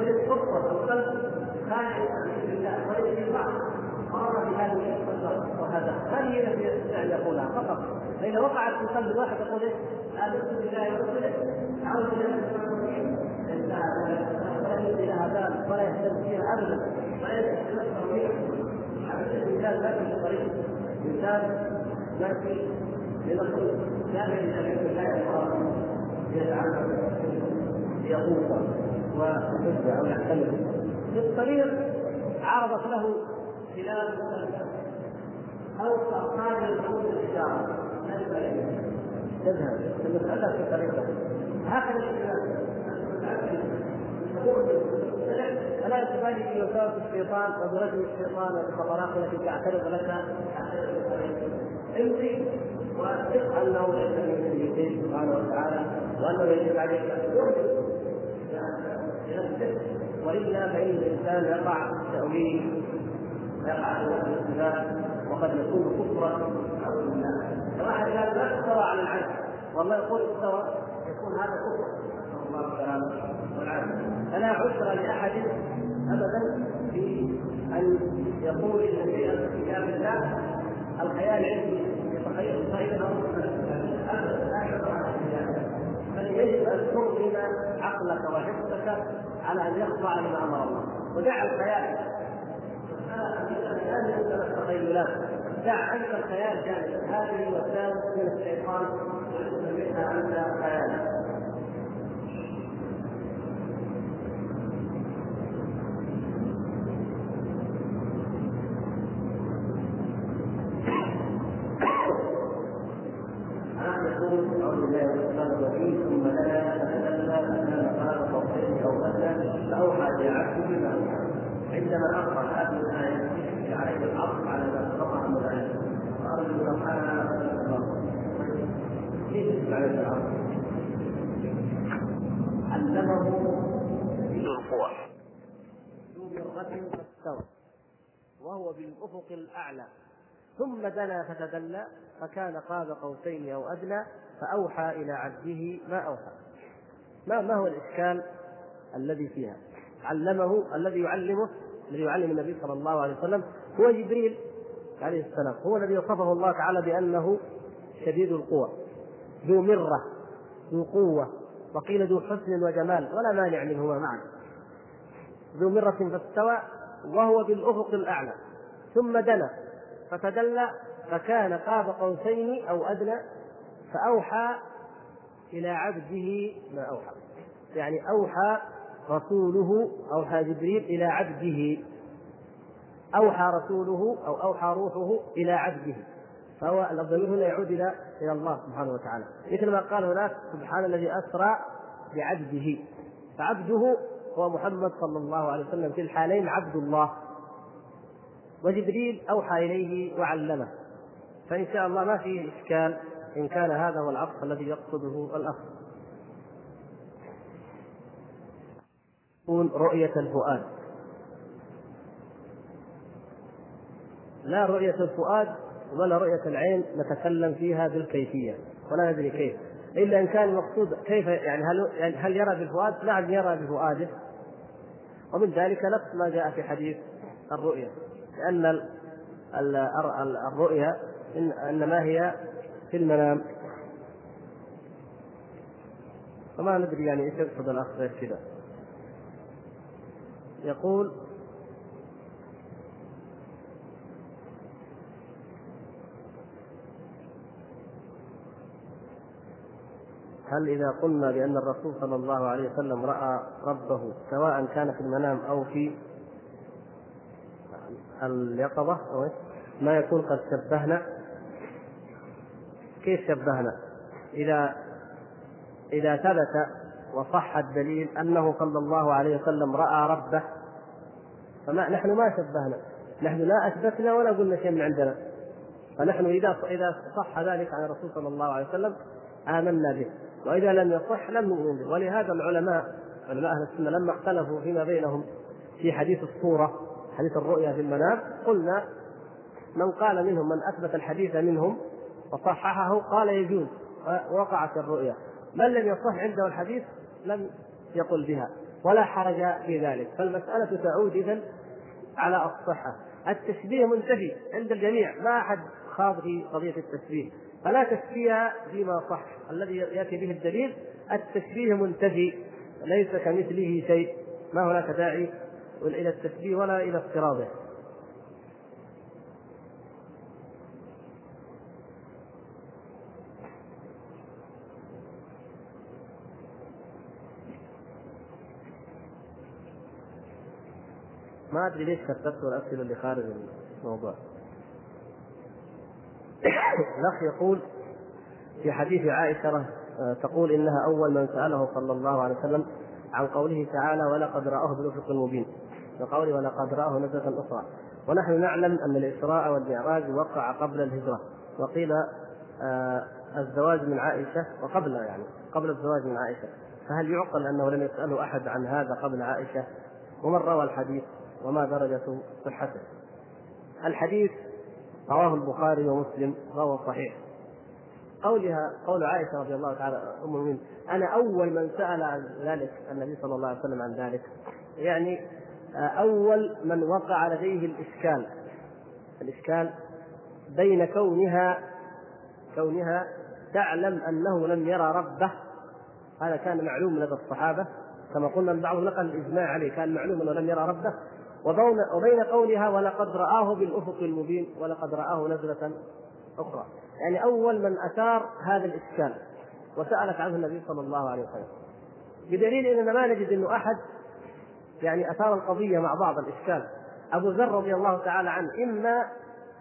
وجد فرصة القلب خارج عن الله في بعض مر بهذه الفترة وهذا هذه التي يستطيع ان يقولها فقط؟ فإذا وقعت في قلب الواحد يقول إيش؟ امنت بالله ورسوله بالله ولا يلقي لها بال ولا يهتم فيها أبدا. ولا فيها الانسان ما في طريق الانسان ما في لنقول لا يجب الله يتعلم يقوم ويشجع أو يعتمد في الطريق عرضت له خلال أو كأقطار الخروج الإشارة تذهب. المسألة في طريقة. هكذا فلا تبالي في وساوس الشيطان وبرجل الشيطان وبخطرات التي تعترض لك. امضي واثق انه ليس من سيديه سبحانه وتعالى. وأنه يجب عليك ان لنفسك والا فإن الإنسان يقع في التأويل يقع في الاستثناء وقد يكون كفرا بالله واحد قال ما استوى على العرش والله يقول استوى يكون هذا كفر. نسأل الله السلامة والعافية. فلا عذر لأحد ابدا في أن يقول إن شيئا في كتاب الله الخيال عندي يتخيل خيرا ابدا لا يعذر على بل يجب أن ترغم عقلك وحفظك على أن يخضع لما أمر الله. ودع الخيال التخيلات دع عنك الخيال جانب هذه وسائل من الشيطان. منها انت خيالا أعوذ بالله من الشيطان الرجيم ثم لنا فتدلى أن قال صوتين أو أدنى فأوحى إلى عبده بما أوحى عندما أقرأ هذه الآية يشكل عليه العطف على ما سبق من الآية وأرجو لو كان كيف يشكل علمه القوى ذو مرة فاستوى وهو بالأفق الأعلى. ثم دنا فتدلى فكان قاب قوسين أو أدنى فأوحى إلى عبده ما أوحى. ما ما هو الإشكال الذي فيها؟ علمه الذي يعلمه الذي يعلم النبي صلى الله عليه وسلم هو جبريل عليه السلام. هو الذي وصفه الله تعالى بأنه شديد القوى. ذو مرة ذو قوة وقيل ذو حسن وجمال ولا مانع منهما معا. ذو مرة فاستوى وهو بالأفق الأعلى. ثم دنا فتدلى فكان قاب قوسين أو أدنى فأوحى إلى عبده ما أوحى. يعني أوحى رسوله أوحى جبريل إلى عبده. أوحى رسوله أو أوحى روحه إلى عبده. فهو الضمير هنا يعود إلى إلى الله سبحانه وتعالى. مثل ما قال هناك سبحان الذي أسرى بعبده. فعبده هو محمد صلى الله عليه وسلم في الحالين عبد الله. وجبريل أوحى إليه وعلمه. فإن شاء الله ما فيه إشكال إن كان هذا هو العطف الذي يقصده تكون رؤية الفؤاد. لا رؤية الفؤاد ولا رؤية العين نتكلم فيها بالكيفية ولا ندري كيف. إلا إن كان المقصود كيف يعني هل يعني هل يرى بالفؤاد؟ نعم يرى بفؤاده. ومن ذلك نفس ما جاء في حديث الرؤيا لأن الرؤيا إنما هي في المنام. فما ندري يعني إيش يقصد الأخ غير كذا يقول هل إذا قلنا بأن الرسول صلى الله عليه وسلم رأى ربه سواء كان في المنام أو في اليقظة أو ما يكون قد شبهنا. كيف شبهنا؟ إذا إذا ثبت وصح الدليل أنه صلى الله عليه وسلم رأى ربه فما نحن ما شبهنا. نحن لا أثبتنا ولا قلنا شيء من عندنا. فنحن إذا إذا صح ذلك عن الرسول صلى الله عليه وسلم آمنا به. وإذا لم يصح لم نؤمن به. ولهذا العلماء علماء أهل السنة لما اختلفوا فيما بينهم في حديث الصورة حديث الرؤيا في المنام قلنا من قال منهم من أثبت الحديث منهم وصححه قال يجوز وقعت الرؤيا. من لم يصح عنده الحديث لم يقل بها ولا حرج في ذلك. فالمسألة تعود إذا على الصحة. التشبيه منتفي عند الجميع ما أحد خاض في قضية التشبيه. فلا تشبيه فيما صح. الذي يأتي به الدليل التشبيه منتفي ليس كمثله شيء. ما هناك داعي إلى التشبيه ولا إلى افتراضه. ما أدري ليش كتبت الاسئله اللي خارج الموضوع. الأخ يقول في حديث عائشة تقول إنها أول من سأله صلى الله عليه وسلم عن قوله تعالى ولقد رآه بالافق المبين وقوله ولقد رآه نزلة أخرى. ونحن نعلم أن الإسراء والمعراج وقع قبل الهجرة. وقيل آه الزواج من عائشة وقبل يعني قبل الزواج من عائشة. فهل يعقل أنه لم يسأله أحد عن هذا قبل عائشة؟ ومن روى الحديث وما درجة صحته؟ الحديث رواه البخاري ومسلم وهو صحيح. قولها قول عائشة رضي الله تعالى أم المؤمنين أنا أول من سأل عن ذلك النبي صلى الله عليه وسلم عن ذلك. يعني أول من وقع لديه الإشكال. الإشكال بين كونها كونها تعلم أنه لم يرى ربه. هذا كان معلوم لدى الصحابة. كما قلنا البعض نقل الإجماع عليه كان معلوم أنه لم يرى ربه. وبين قولها ولقد رآه بالأفق المبين ولقد رآه نزلة أخرى. يعني أول من أثار هذا الإشكال وسألت عنه النبي صلى الله عليه وسلم. بدليل أننا ما نجد أنه أحد يعني أثار القضية مع بعض الإشكال. أبو ذر رضي الله تعالى عنه إما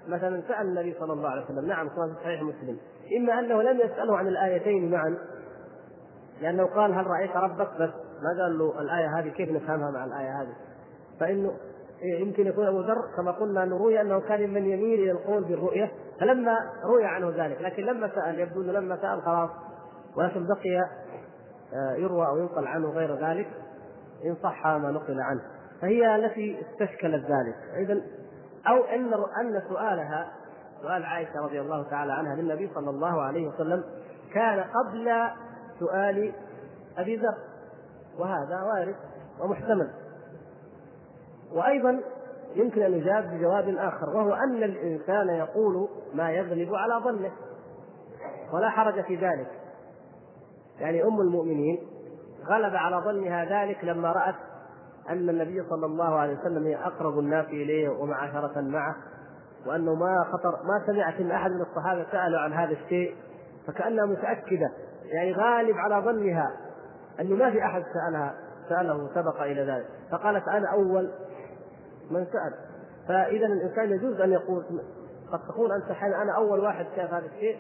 مثلا سأل النبي صلى الله عليه وسلم نعم كما في صحيح مسلم. إما أنه لم يسأله عن الآيتين معا لأنه قال هل رأيت ربك؟ بس ما قال له الآية هذه كيف نفهمها مع الآية هذه؟ فإنه يمكن يكون أبو ذر كما قلنا أنه روي أنه كان من يميل إلى القول بالرؤية فلما روي عنه ذلك لكن لما سأل يبدو أنه لما سأل خلاص ولكن بقي آه، يروى أو ينقل عنه غير ذلك إن صح ما نقل عنه. فهي التي استشكلت ذلك. اذا أو إن أن سؤالها سؤال عائشة رضي الله تعالى عنها للنبي صلى الله عليه وسلم كان قبل سؤال أبي ذر وهذا وارد ومحتمل. وأيضا يمكن أن يجاب بجواب آخر وهو أن الإنسان يقول ما يغلب على ظنه ولا حرج في ذلك. يعني أم المؤمنين غلب على ظنها ذلك لما رأت أن النبي صلى الله عليه وسلم هي أقرب الناس إليه ومعاشرة معه وأنه ما خطر ما سمعت إن أحد من الصحابة سألوا عن هذا الشيء فكأنها متأكدة. يعني غالب على ظنها أنه ما في أحد سألها سأله سبق إلى ذلك. فقالت أنا أول من سأل. فإذا الإنسان يجوز أن يقول قد تقول أنت حين أنا أول واحد شاف هذا الشيء.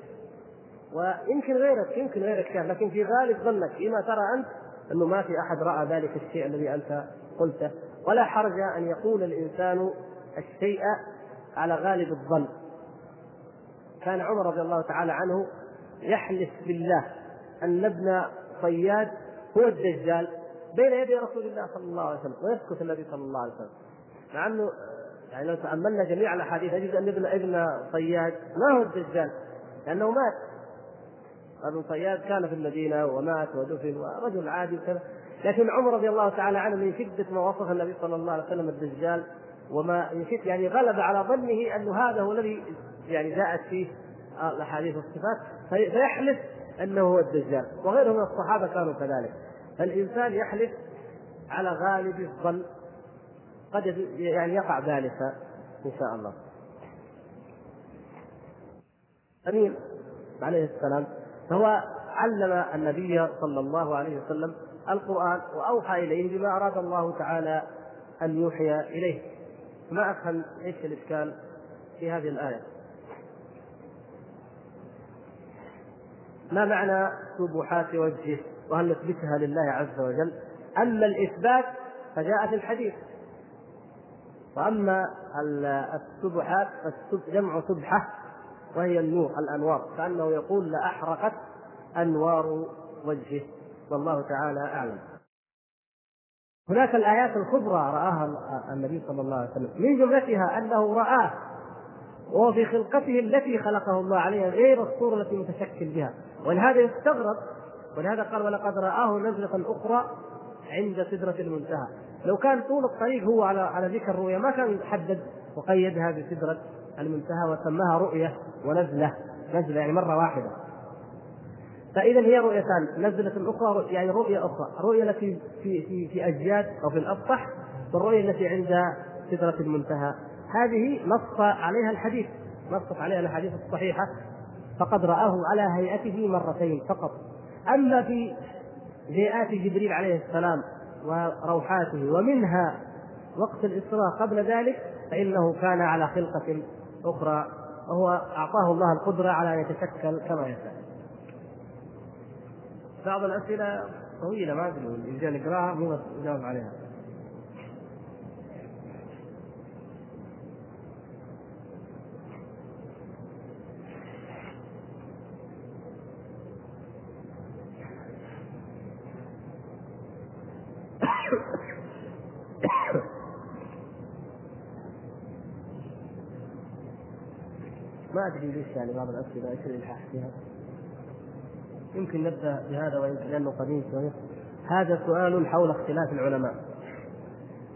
ويمكن غيرك يمكن غيرك شاف لكن في غالب ظنك فيما ترى أنت أنه ما في أحد رأى ذلك الشيء الذي أنت قلته. ولا حرج أن يقول الإنسان الشيء على غالب الظن. كان عمر رضي الله تعالى عنه يحلف بالله أن ابن صياد هو الدجال بين يدي رسول الله صلى الله عليه وسلم ويسكت النبي صلى الله عليه وسلم. مع انه يعني لو تأملنا جميع الأحاديث نجد أن ابن ابن صياد. ما هو الدجال؟ لأنه مات. ابن صياد كان في المدينة ومات ودفن ورجل عادي وكذا. لكن عمر رضي الله تعالى عنه من شدة ما وصف النبي صلى الله عليه وسلم الدجال وما يعني غلب على ظنه انه هذا هو الذي يعني جاءت فيه الأحاديث والصفات. فيحلف أنه هو الدجال وغيره من الصحابة كانوا كذلك. فالإنسان يحلف على غالب الظن. قد يعني يقع ذلك إن شاء الله. أمين. عليه السلام. فهو علم النبي صلى الله عليه وسلم القرآن وأوحى إليه بما أراد الله تعالى أن يوحي إليه. ما أفهم إيش الإشكال في هذه الآية؟ ما معنى سبحات وجهه وهل نثبتها لله عز وجل؟ أما الإثبات فجاء في الحديث. وأما السبحات جمع سبحة وهي النور الأنوار كأنه يقول لاحرقت أنوار وجهه والله تعالى أعلم. هناك الآيات الكبرى رآها النبي صلى الله عليه وسلم. من جملتها أنه رآه وهو في خلقته التي خلقه الله عليها غير الصورة التي متشكل بها. ولهذا يستغرب ولهذا قال ولقد رآه نزلة أخرى عند سدرة المنتهى لو كان طول الطريق هو على على ذكر الرؤيا ما كان حدد وقيدها بسدرة المنتهى وسماها رؤية ونزلة نزلة يعني مرة واحدة. فإذا هي رؤيتان نزلة أخرى يعني رؤية أخرى الرؤية التي في في في أجياد أو في الأسطح والرؤية التي عند سدرة المنتهى. هذه نص عليها الحديث نصت عليها الأحاديث الصحيحة فقد رآه على هيئته مرتين فقط. أما في هيئات جبريل عليه السلام وروحاته ومنها وقت الإسراء قبل ذلك فإنه كان على خلقة أخرى وهو أعطاه الله القدرة على أن يتشكل كما يشاء. بعض الأسئلة طويلة ما أدري إذا نقراها مو نجاوب عليها. ما أدري ليش يعني بعض الأسئلة إيش الالحاح فيها يمكن نبدأ بهذا ويمكن لأنه قديم شوية. هذا سؤال حول اختلاف العلماء.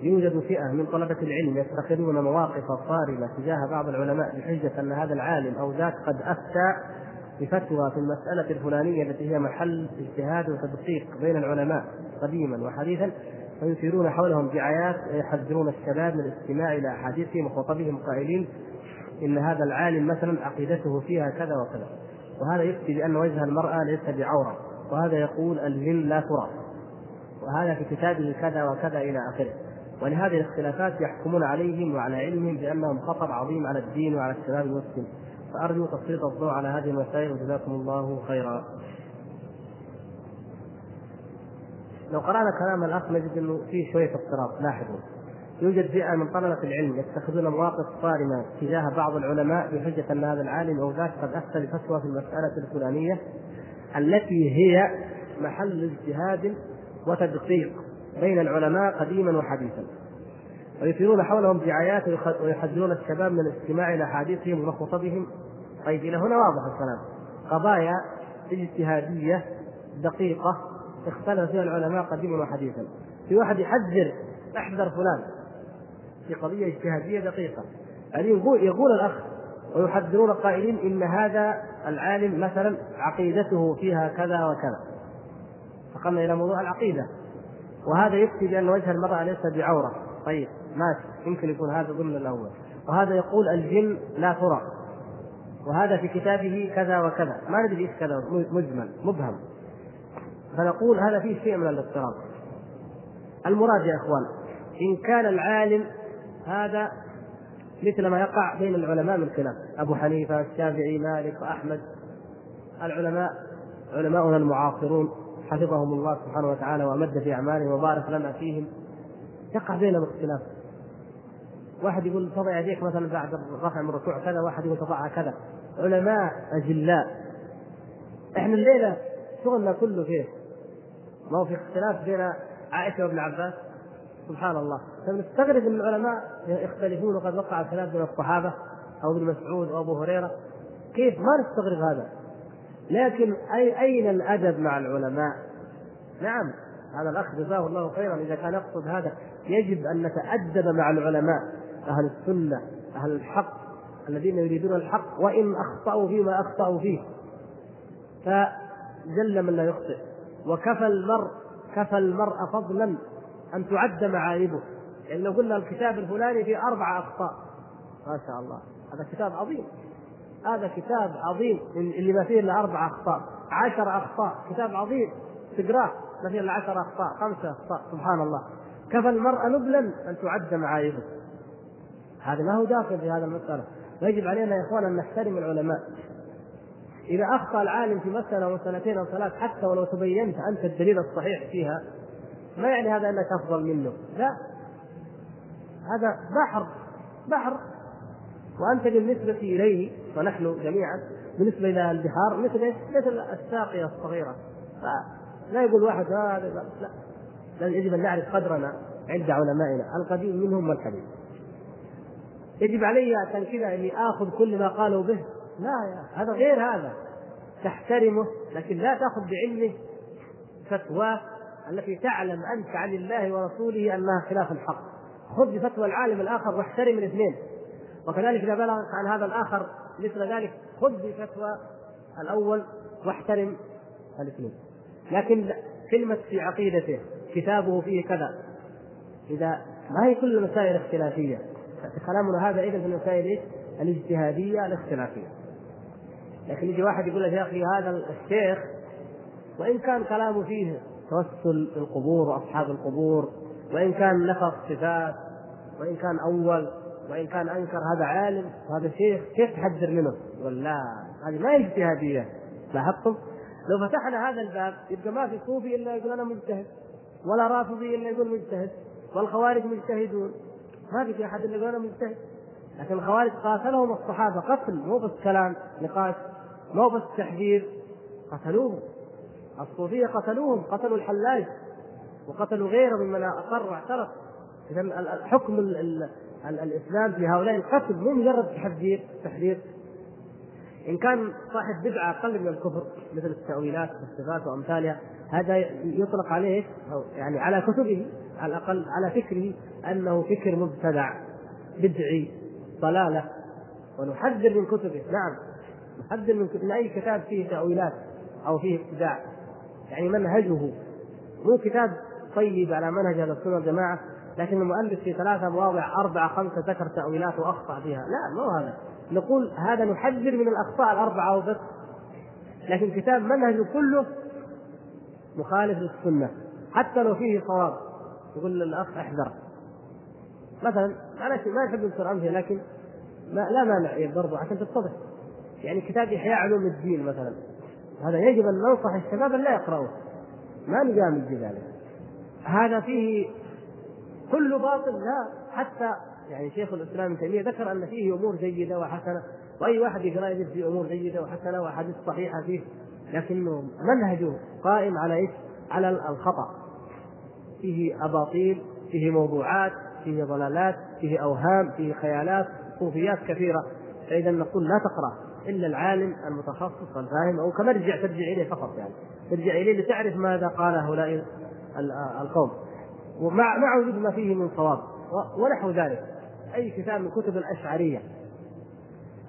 يوجد فئة من طلبة العلم يتخذون مواقف صارمه تجاه بعض العلماء بحجة أن هذا العالم أو ذاك قد أفتى بفتوى في المسألة الفلانية التي هي محل اجتهاد وتدقيق بين العلماء قديما وحديثا فيثيرون حولهم دعايات ويحذرون الشباب من الاستماع إلى أحاديثهم وخطبهم قائلين إن هذا العالم مثلا عقيدته فيها كذا وكذا. وهذا يفتي بأن وجه المرأة ليس بعورة. وهذا يقول الجن لا ترى. وهذا في كتابه كذا وكذا إلى آخره. ولهذه الاختلافات يحكمون عليهم وعلى علمهم بأنهم خطر عظيم على الدين وعلى الشباب المسلم فأرجو تسليط الضوء على هذه المسائل. وجزاكم الله خيرا. لو قرأنا كلام الأخ نجد إنه فيه شوية اضطراب لاحظوا. يوجد فئة من طلبة العلم يتخذون مواقف صارمة تجاه بعض العلماء بحجة أن هذا العالم أو ذاك قد أفتى بفتوى في المسألة الفلانية التي هي محل اجتهاد وتدقيق بين العلماء قديما وحديثا. ويثيرون حولهم دعايات ويحذرون الشباب من الاستماع إلى احاديثهم وخطبهم. طيب إلى هنا واضح الكلام. قضايا اجتهادية دقيقة اختلف فيها العلماء قديما وحديثا. في واحد يحذر احذر فلان. في قضية اجتهادية دقيقة. يعني يقول يقول الأخ ويحذرون قائلين إن هذا العالم مثلا عقيدته فيها كذا وكذا. فقلنا إلى موضوع العقيدة. وهذا يفتي بأن وجه المرأة ليس بعورة. طيب ماشي. يمكن يكون هذا ضمن الأول. وهذا يقول الجن لا ترى. وهذا في كتابه كذا وكذا. ما ندري إيش كذا. مجمل. مبهم. فنقول هذا فيه شيء من الاضطراب. المراد يا إخوان إن كان العالم هذا مثل ما يقع بين العلماء من خلاف. أبو حنيفة الشافعي مالك واحمد العلماء علماؤنا المعاصرون حفظهم الله سبحانه وتعالى وأمد في أعمالهم وبارك لنا فيهم. يقع بينهم اختلاف. واحد يقول تضع يديك مثلا بعد الرفع من الركوع كذا واحد يقول تضعها كذا. علماء أجلاء. إحنا الليلة شغلنا كله فيه. ما هو في اختلاف بين عائشة وابن عباس؟ سبحان الله فنستغرب أن العلماء يختلفون وقد وقع الخلاف بين الصحابة أو ابن مسعود أو أبو هريرة. كيف؟ ما نستغرب هذا. لكن اي أين الأدب مع العلماء؟ نعم هذا الأخ جزاه الله خيرا. إذا كان يقصد هذا يجب أن نتأدب مع العلماء أهل السنة أهل الحق الذين يريدون الحق وإن أخطأوا فيما أخطأوا فيه. فجل من لا يخطئ. وكفى المرء كفى المرء فضلا. أن تعد معايبه يعني لو قلنا الكتاب الفلاني فيه أربع أخطاء. ما شاء الله. هذا كتاب عظيم. هذا كتاب عظيم. اللي ما فيه إلا أربع أخطاء. عشر أخطاء. كتاب عظيم. تقراه. ما فيه إلا عشر أخطاء. خمسة أخطاء. سبحان الله. كفى المرء نبلا أن تعد معايبه هذا ما هو داخل في هذا المسألة. ويجب علينا يا اخوان أن نحترم العلماء. إذا أخطأ العالم في مسألة أو سنتين أو ثلاث حتى ولو تبينت أنت الدليل الصحيح فيها ما يعني هذا انك افضل منه؟ لا. هذا بحر بحر. وأنت بالنسبة إليه ونحن جميعا بالنسبة إلى البحار مثل مثل الساقية الصغيرة. لا يقول واحد هذا لا لا يجب أن نعرف قدرنا عند علمائنا القديم منهم والحديث. يجب علي عشان كذا إني آخذ كل ما قالوا به. لا يا هذا غير هذا. تحترمه لكن لا تأخذ بعلمه فتواه التي تعلم أنت عن الله ورسوله أنها خلاف الحق. خذ بفتوى العالم الآخر واحترم الاثنين. وكذلك إذا بلغ عن هذا الآخر مثل ذلك خذ بفتوى الأول واحترم الاثنين. لكن كلمة في عقيدته كتابه فيه كذا. إذا ما هي كل المسائل اختلافية كلامنا هذا إذا في المسائل إيش؟ الاجتهادية الاختلافية. لكن يجي واحد يقول لك يا أخي هذا الشيخ وإن كان كلامه فيه توسل القبور وأصحاب القبور وإن كان نفى الصفات وإن كان أول وإن كان أنكر هذا عالم وهذا شيخ كيف تحذر منه؟ يقول لا هذه ما هي اجتهادية لاحظتم؟ لو فتحنا هذا الباب يبقى ما في صوفي إلا يقول أنا مجتهد ولا رافضي إلا يقول مجتهد والخوارج مجتهدون ما في أحد إلا يقول أنا مجتهد لكن الخوارج قاتلهم الصحابة قتل مو بس كلام نقاش مو بس تحذير قتلوهم الصوفية قتلوهم قتلوا الحلاج وقتلوا غيره ممن أقر واعترف. اذا الحكم الإسلام في هؤلاء القتل مو مجرد تحذير تحذير. إن كان صاحب بدعة أقل من الكفر مثل التأويلات والصفات وأمثالها هذا يطلق عليه أو يعني على كتبه على الأقل على فكره أنه فكر مبتدع بدعي ضلالة. ونحذر من كتبه نعم. نحذر من, من أي كتاب فيه تأويلات أو فيه ابتداع. يعني منهجه. مو كتاب طيب على منهج أهل السنة والجماعة لكن المؤلف في ثلاثة مواضع أربعة خمسة ذكر تأويلات وأخطأ فيها لا مو هذا. نقول هذا نحذر من الأخطاء الأربعة وبس لكن كتاب منهجه كله مخالف للسنة حتى لو فيه صواب. يقول للاخ احذر. مثلا معلش ما نحب نذكر أمثلة لكن ما لا مانع برضه عشان تتضح. يعني كتاب إحياء علوم الدين مثلا. هذا يجب أن ننصح الشباب أن لا يقرأوه. ما نجامل بذلك هذا فيه كل باطل لا حتى يعني شيخ الإسلام ابن تيمية ذكر أن فيه أمور جيدة وحسنة وأي واحد يقرأ يجد فيه أمور جيدة وحسنة وأحاديث صحيحة فيه لكنه منهجه قائم على إيش؟ على الخطأ. فيه أباطيل فيه موضوعات فيه ضلالات فيه أوهام فيه خيالات صوفيات كثيرة. فإذا نقول لا تقرأ. إلا العالم المتخصص الفاهم أو كمرجع ترجع إليه فقط يعني. ترجع إليه لتعرف ماذا قال هؤلاء القوم. ومع مع وجود ما فيه من صواب. ونحو ذلك. أي كتاب من كتب الأشعرية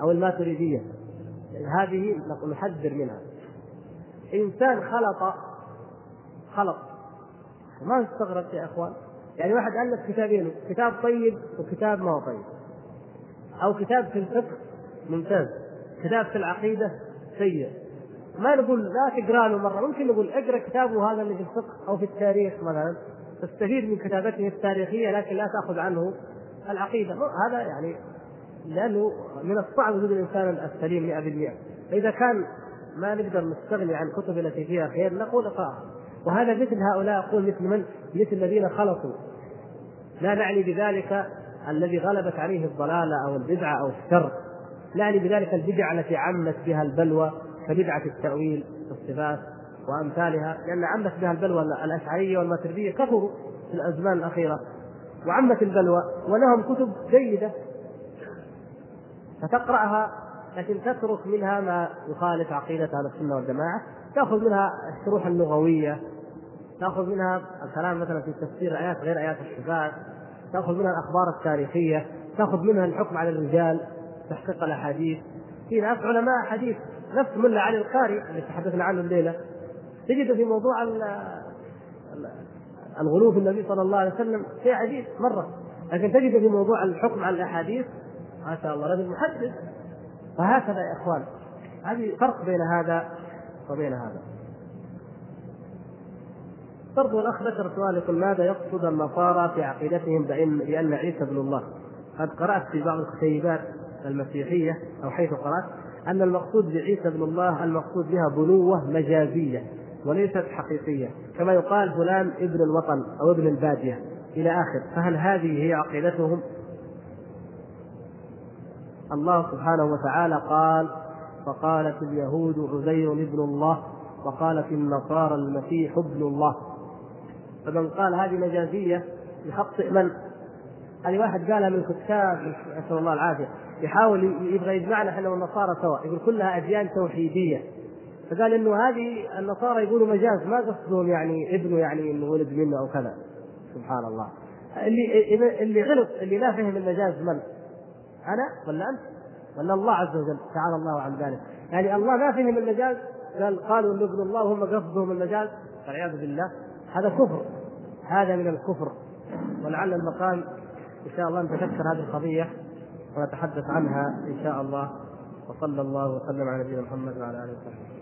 أو الماتريدية. هذه نحذر منها. إنسان خلط خلط ما نستغرب يا إخوان. يعني واحد الف كتابين كتاب طيب وكتاب ما هو طيب. أو كتاب في الفقه ممتاز. كتاب في العقيدة سيء. ما نقول لا تقرا له مرة ممكن نقول اقرأ كتابه هذا اللي في الفقه أو في التاريخ مثلا. تستفيد من كتابته التاريخية لكن لا تأخذ عنه العقيدة. هذا يعني لأنه من الصعب وجود الإنسان السليم 100% فإذا كان ما نقدر نستغني عن الكتب التي فيها خير نقول اقراها وهذا مثل هؤلاء أقول مثل من؟ مثل الذين خلطوا لا نعني بذلك الذي غلبت عليه الضلالة أو البدعة أو الشر. لا يعني بذلك البدعه التي عمت بها البلوى كبدعة التأويل والصفات وأمثالها لأن عمت بها البلوى الأشعرية والماتريدية كثروا في الأزمان الأخيرة وعمت البلوى ولهم كتب جيدة فتقرأها لكن تترك منها ما يخالف عقيدة أهل السنة والجماعة تأخذ منها الشروح اللغوية تأخذ منها الكلام مثلا في تفسير آيات غير آيات الصفات تأخذ منها الأخبار التاريخية تأخذ منها الحكم على الرجال. تحقيق الأحاديث. في ناس علماء حديث. نفس ملا علي القاري اللي تحدثنا عنه الليلة. تجد في موضوع الغلو في النبي صلى الله عليه وسلم شيء عجيب مرة. لكن تجد في موضوع الحكم على الأحاديث ما شاء الله رجل محدث. فهكذا يا إخوان. هذه فرق بين هذا وبين هذا. برضو الأخ ذكر سؤال يقول ماذا يقصد النصارى في عقيدتهم بأن بأن عيسى ابن الله؟ قد قرأت في بعض الكتيبات المسيحية أو حيث قرأت أن المقصود بعيسى ابن الله المقصود بها بنوة مجازية وليست حقيقية كما يقال فلان ابن الوطن أو ابن البادية إلى آخر فهل هذه هي عقيدتهم؟ الله سبحانه وتعالى قال فقالت اليهود عزير ابن الله وقالت النصارى المسيح ابن الله فمن قال هذه مجازية يخطئ من؟ هذه واحد قالها من الكتاب نسأل الله العافية يحاول يبغى يجمعنا إحنا والنصارى سوا يقول كلها أديان توحيدية. فقال إنه هذه النصارى يقولوا مجاز ما قصدهم يعني ابنه يعني إنه ولد منه أو كذا. سبحان الله. اللي اللي غلط اللي لا فهم المجاز من؟ أنا ولا أنت؟ ولا الله عز وجل؟ تعالى الله عن ذلك. يعني الله ما فهم المجاز قال قالوا إنه ابن الله وهم قصدهم المجاز. والعياذ بالله. هذا كفر. هذا من الكفر. ولعل المقام إن شاء الله نتذكر هذه القضية. ونتحدث عنها إن شاء الله. وصلى الله وسلم على نبينا محمد وعلى آله وصحبه.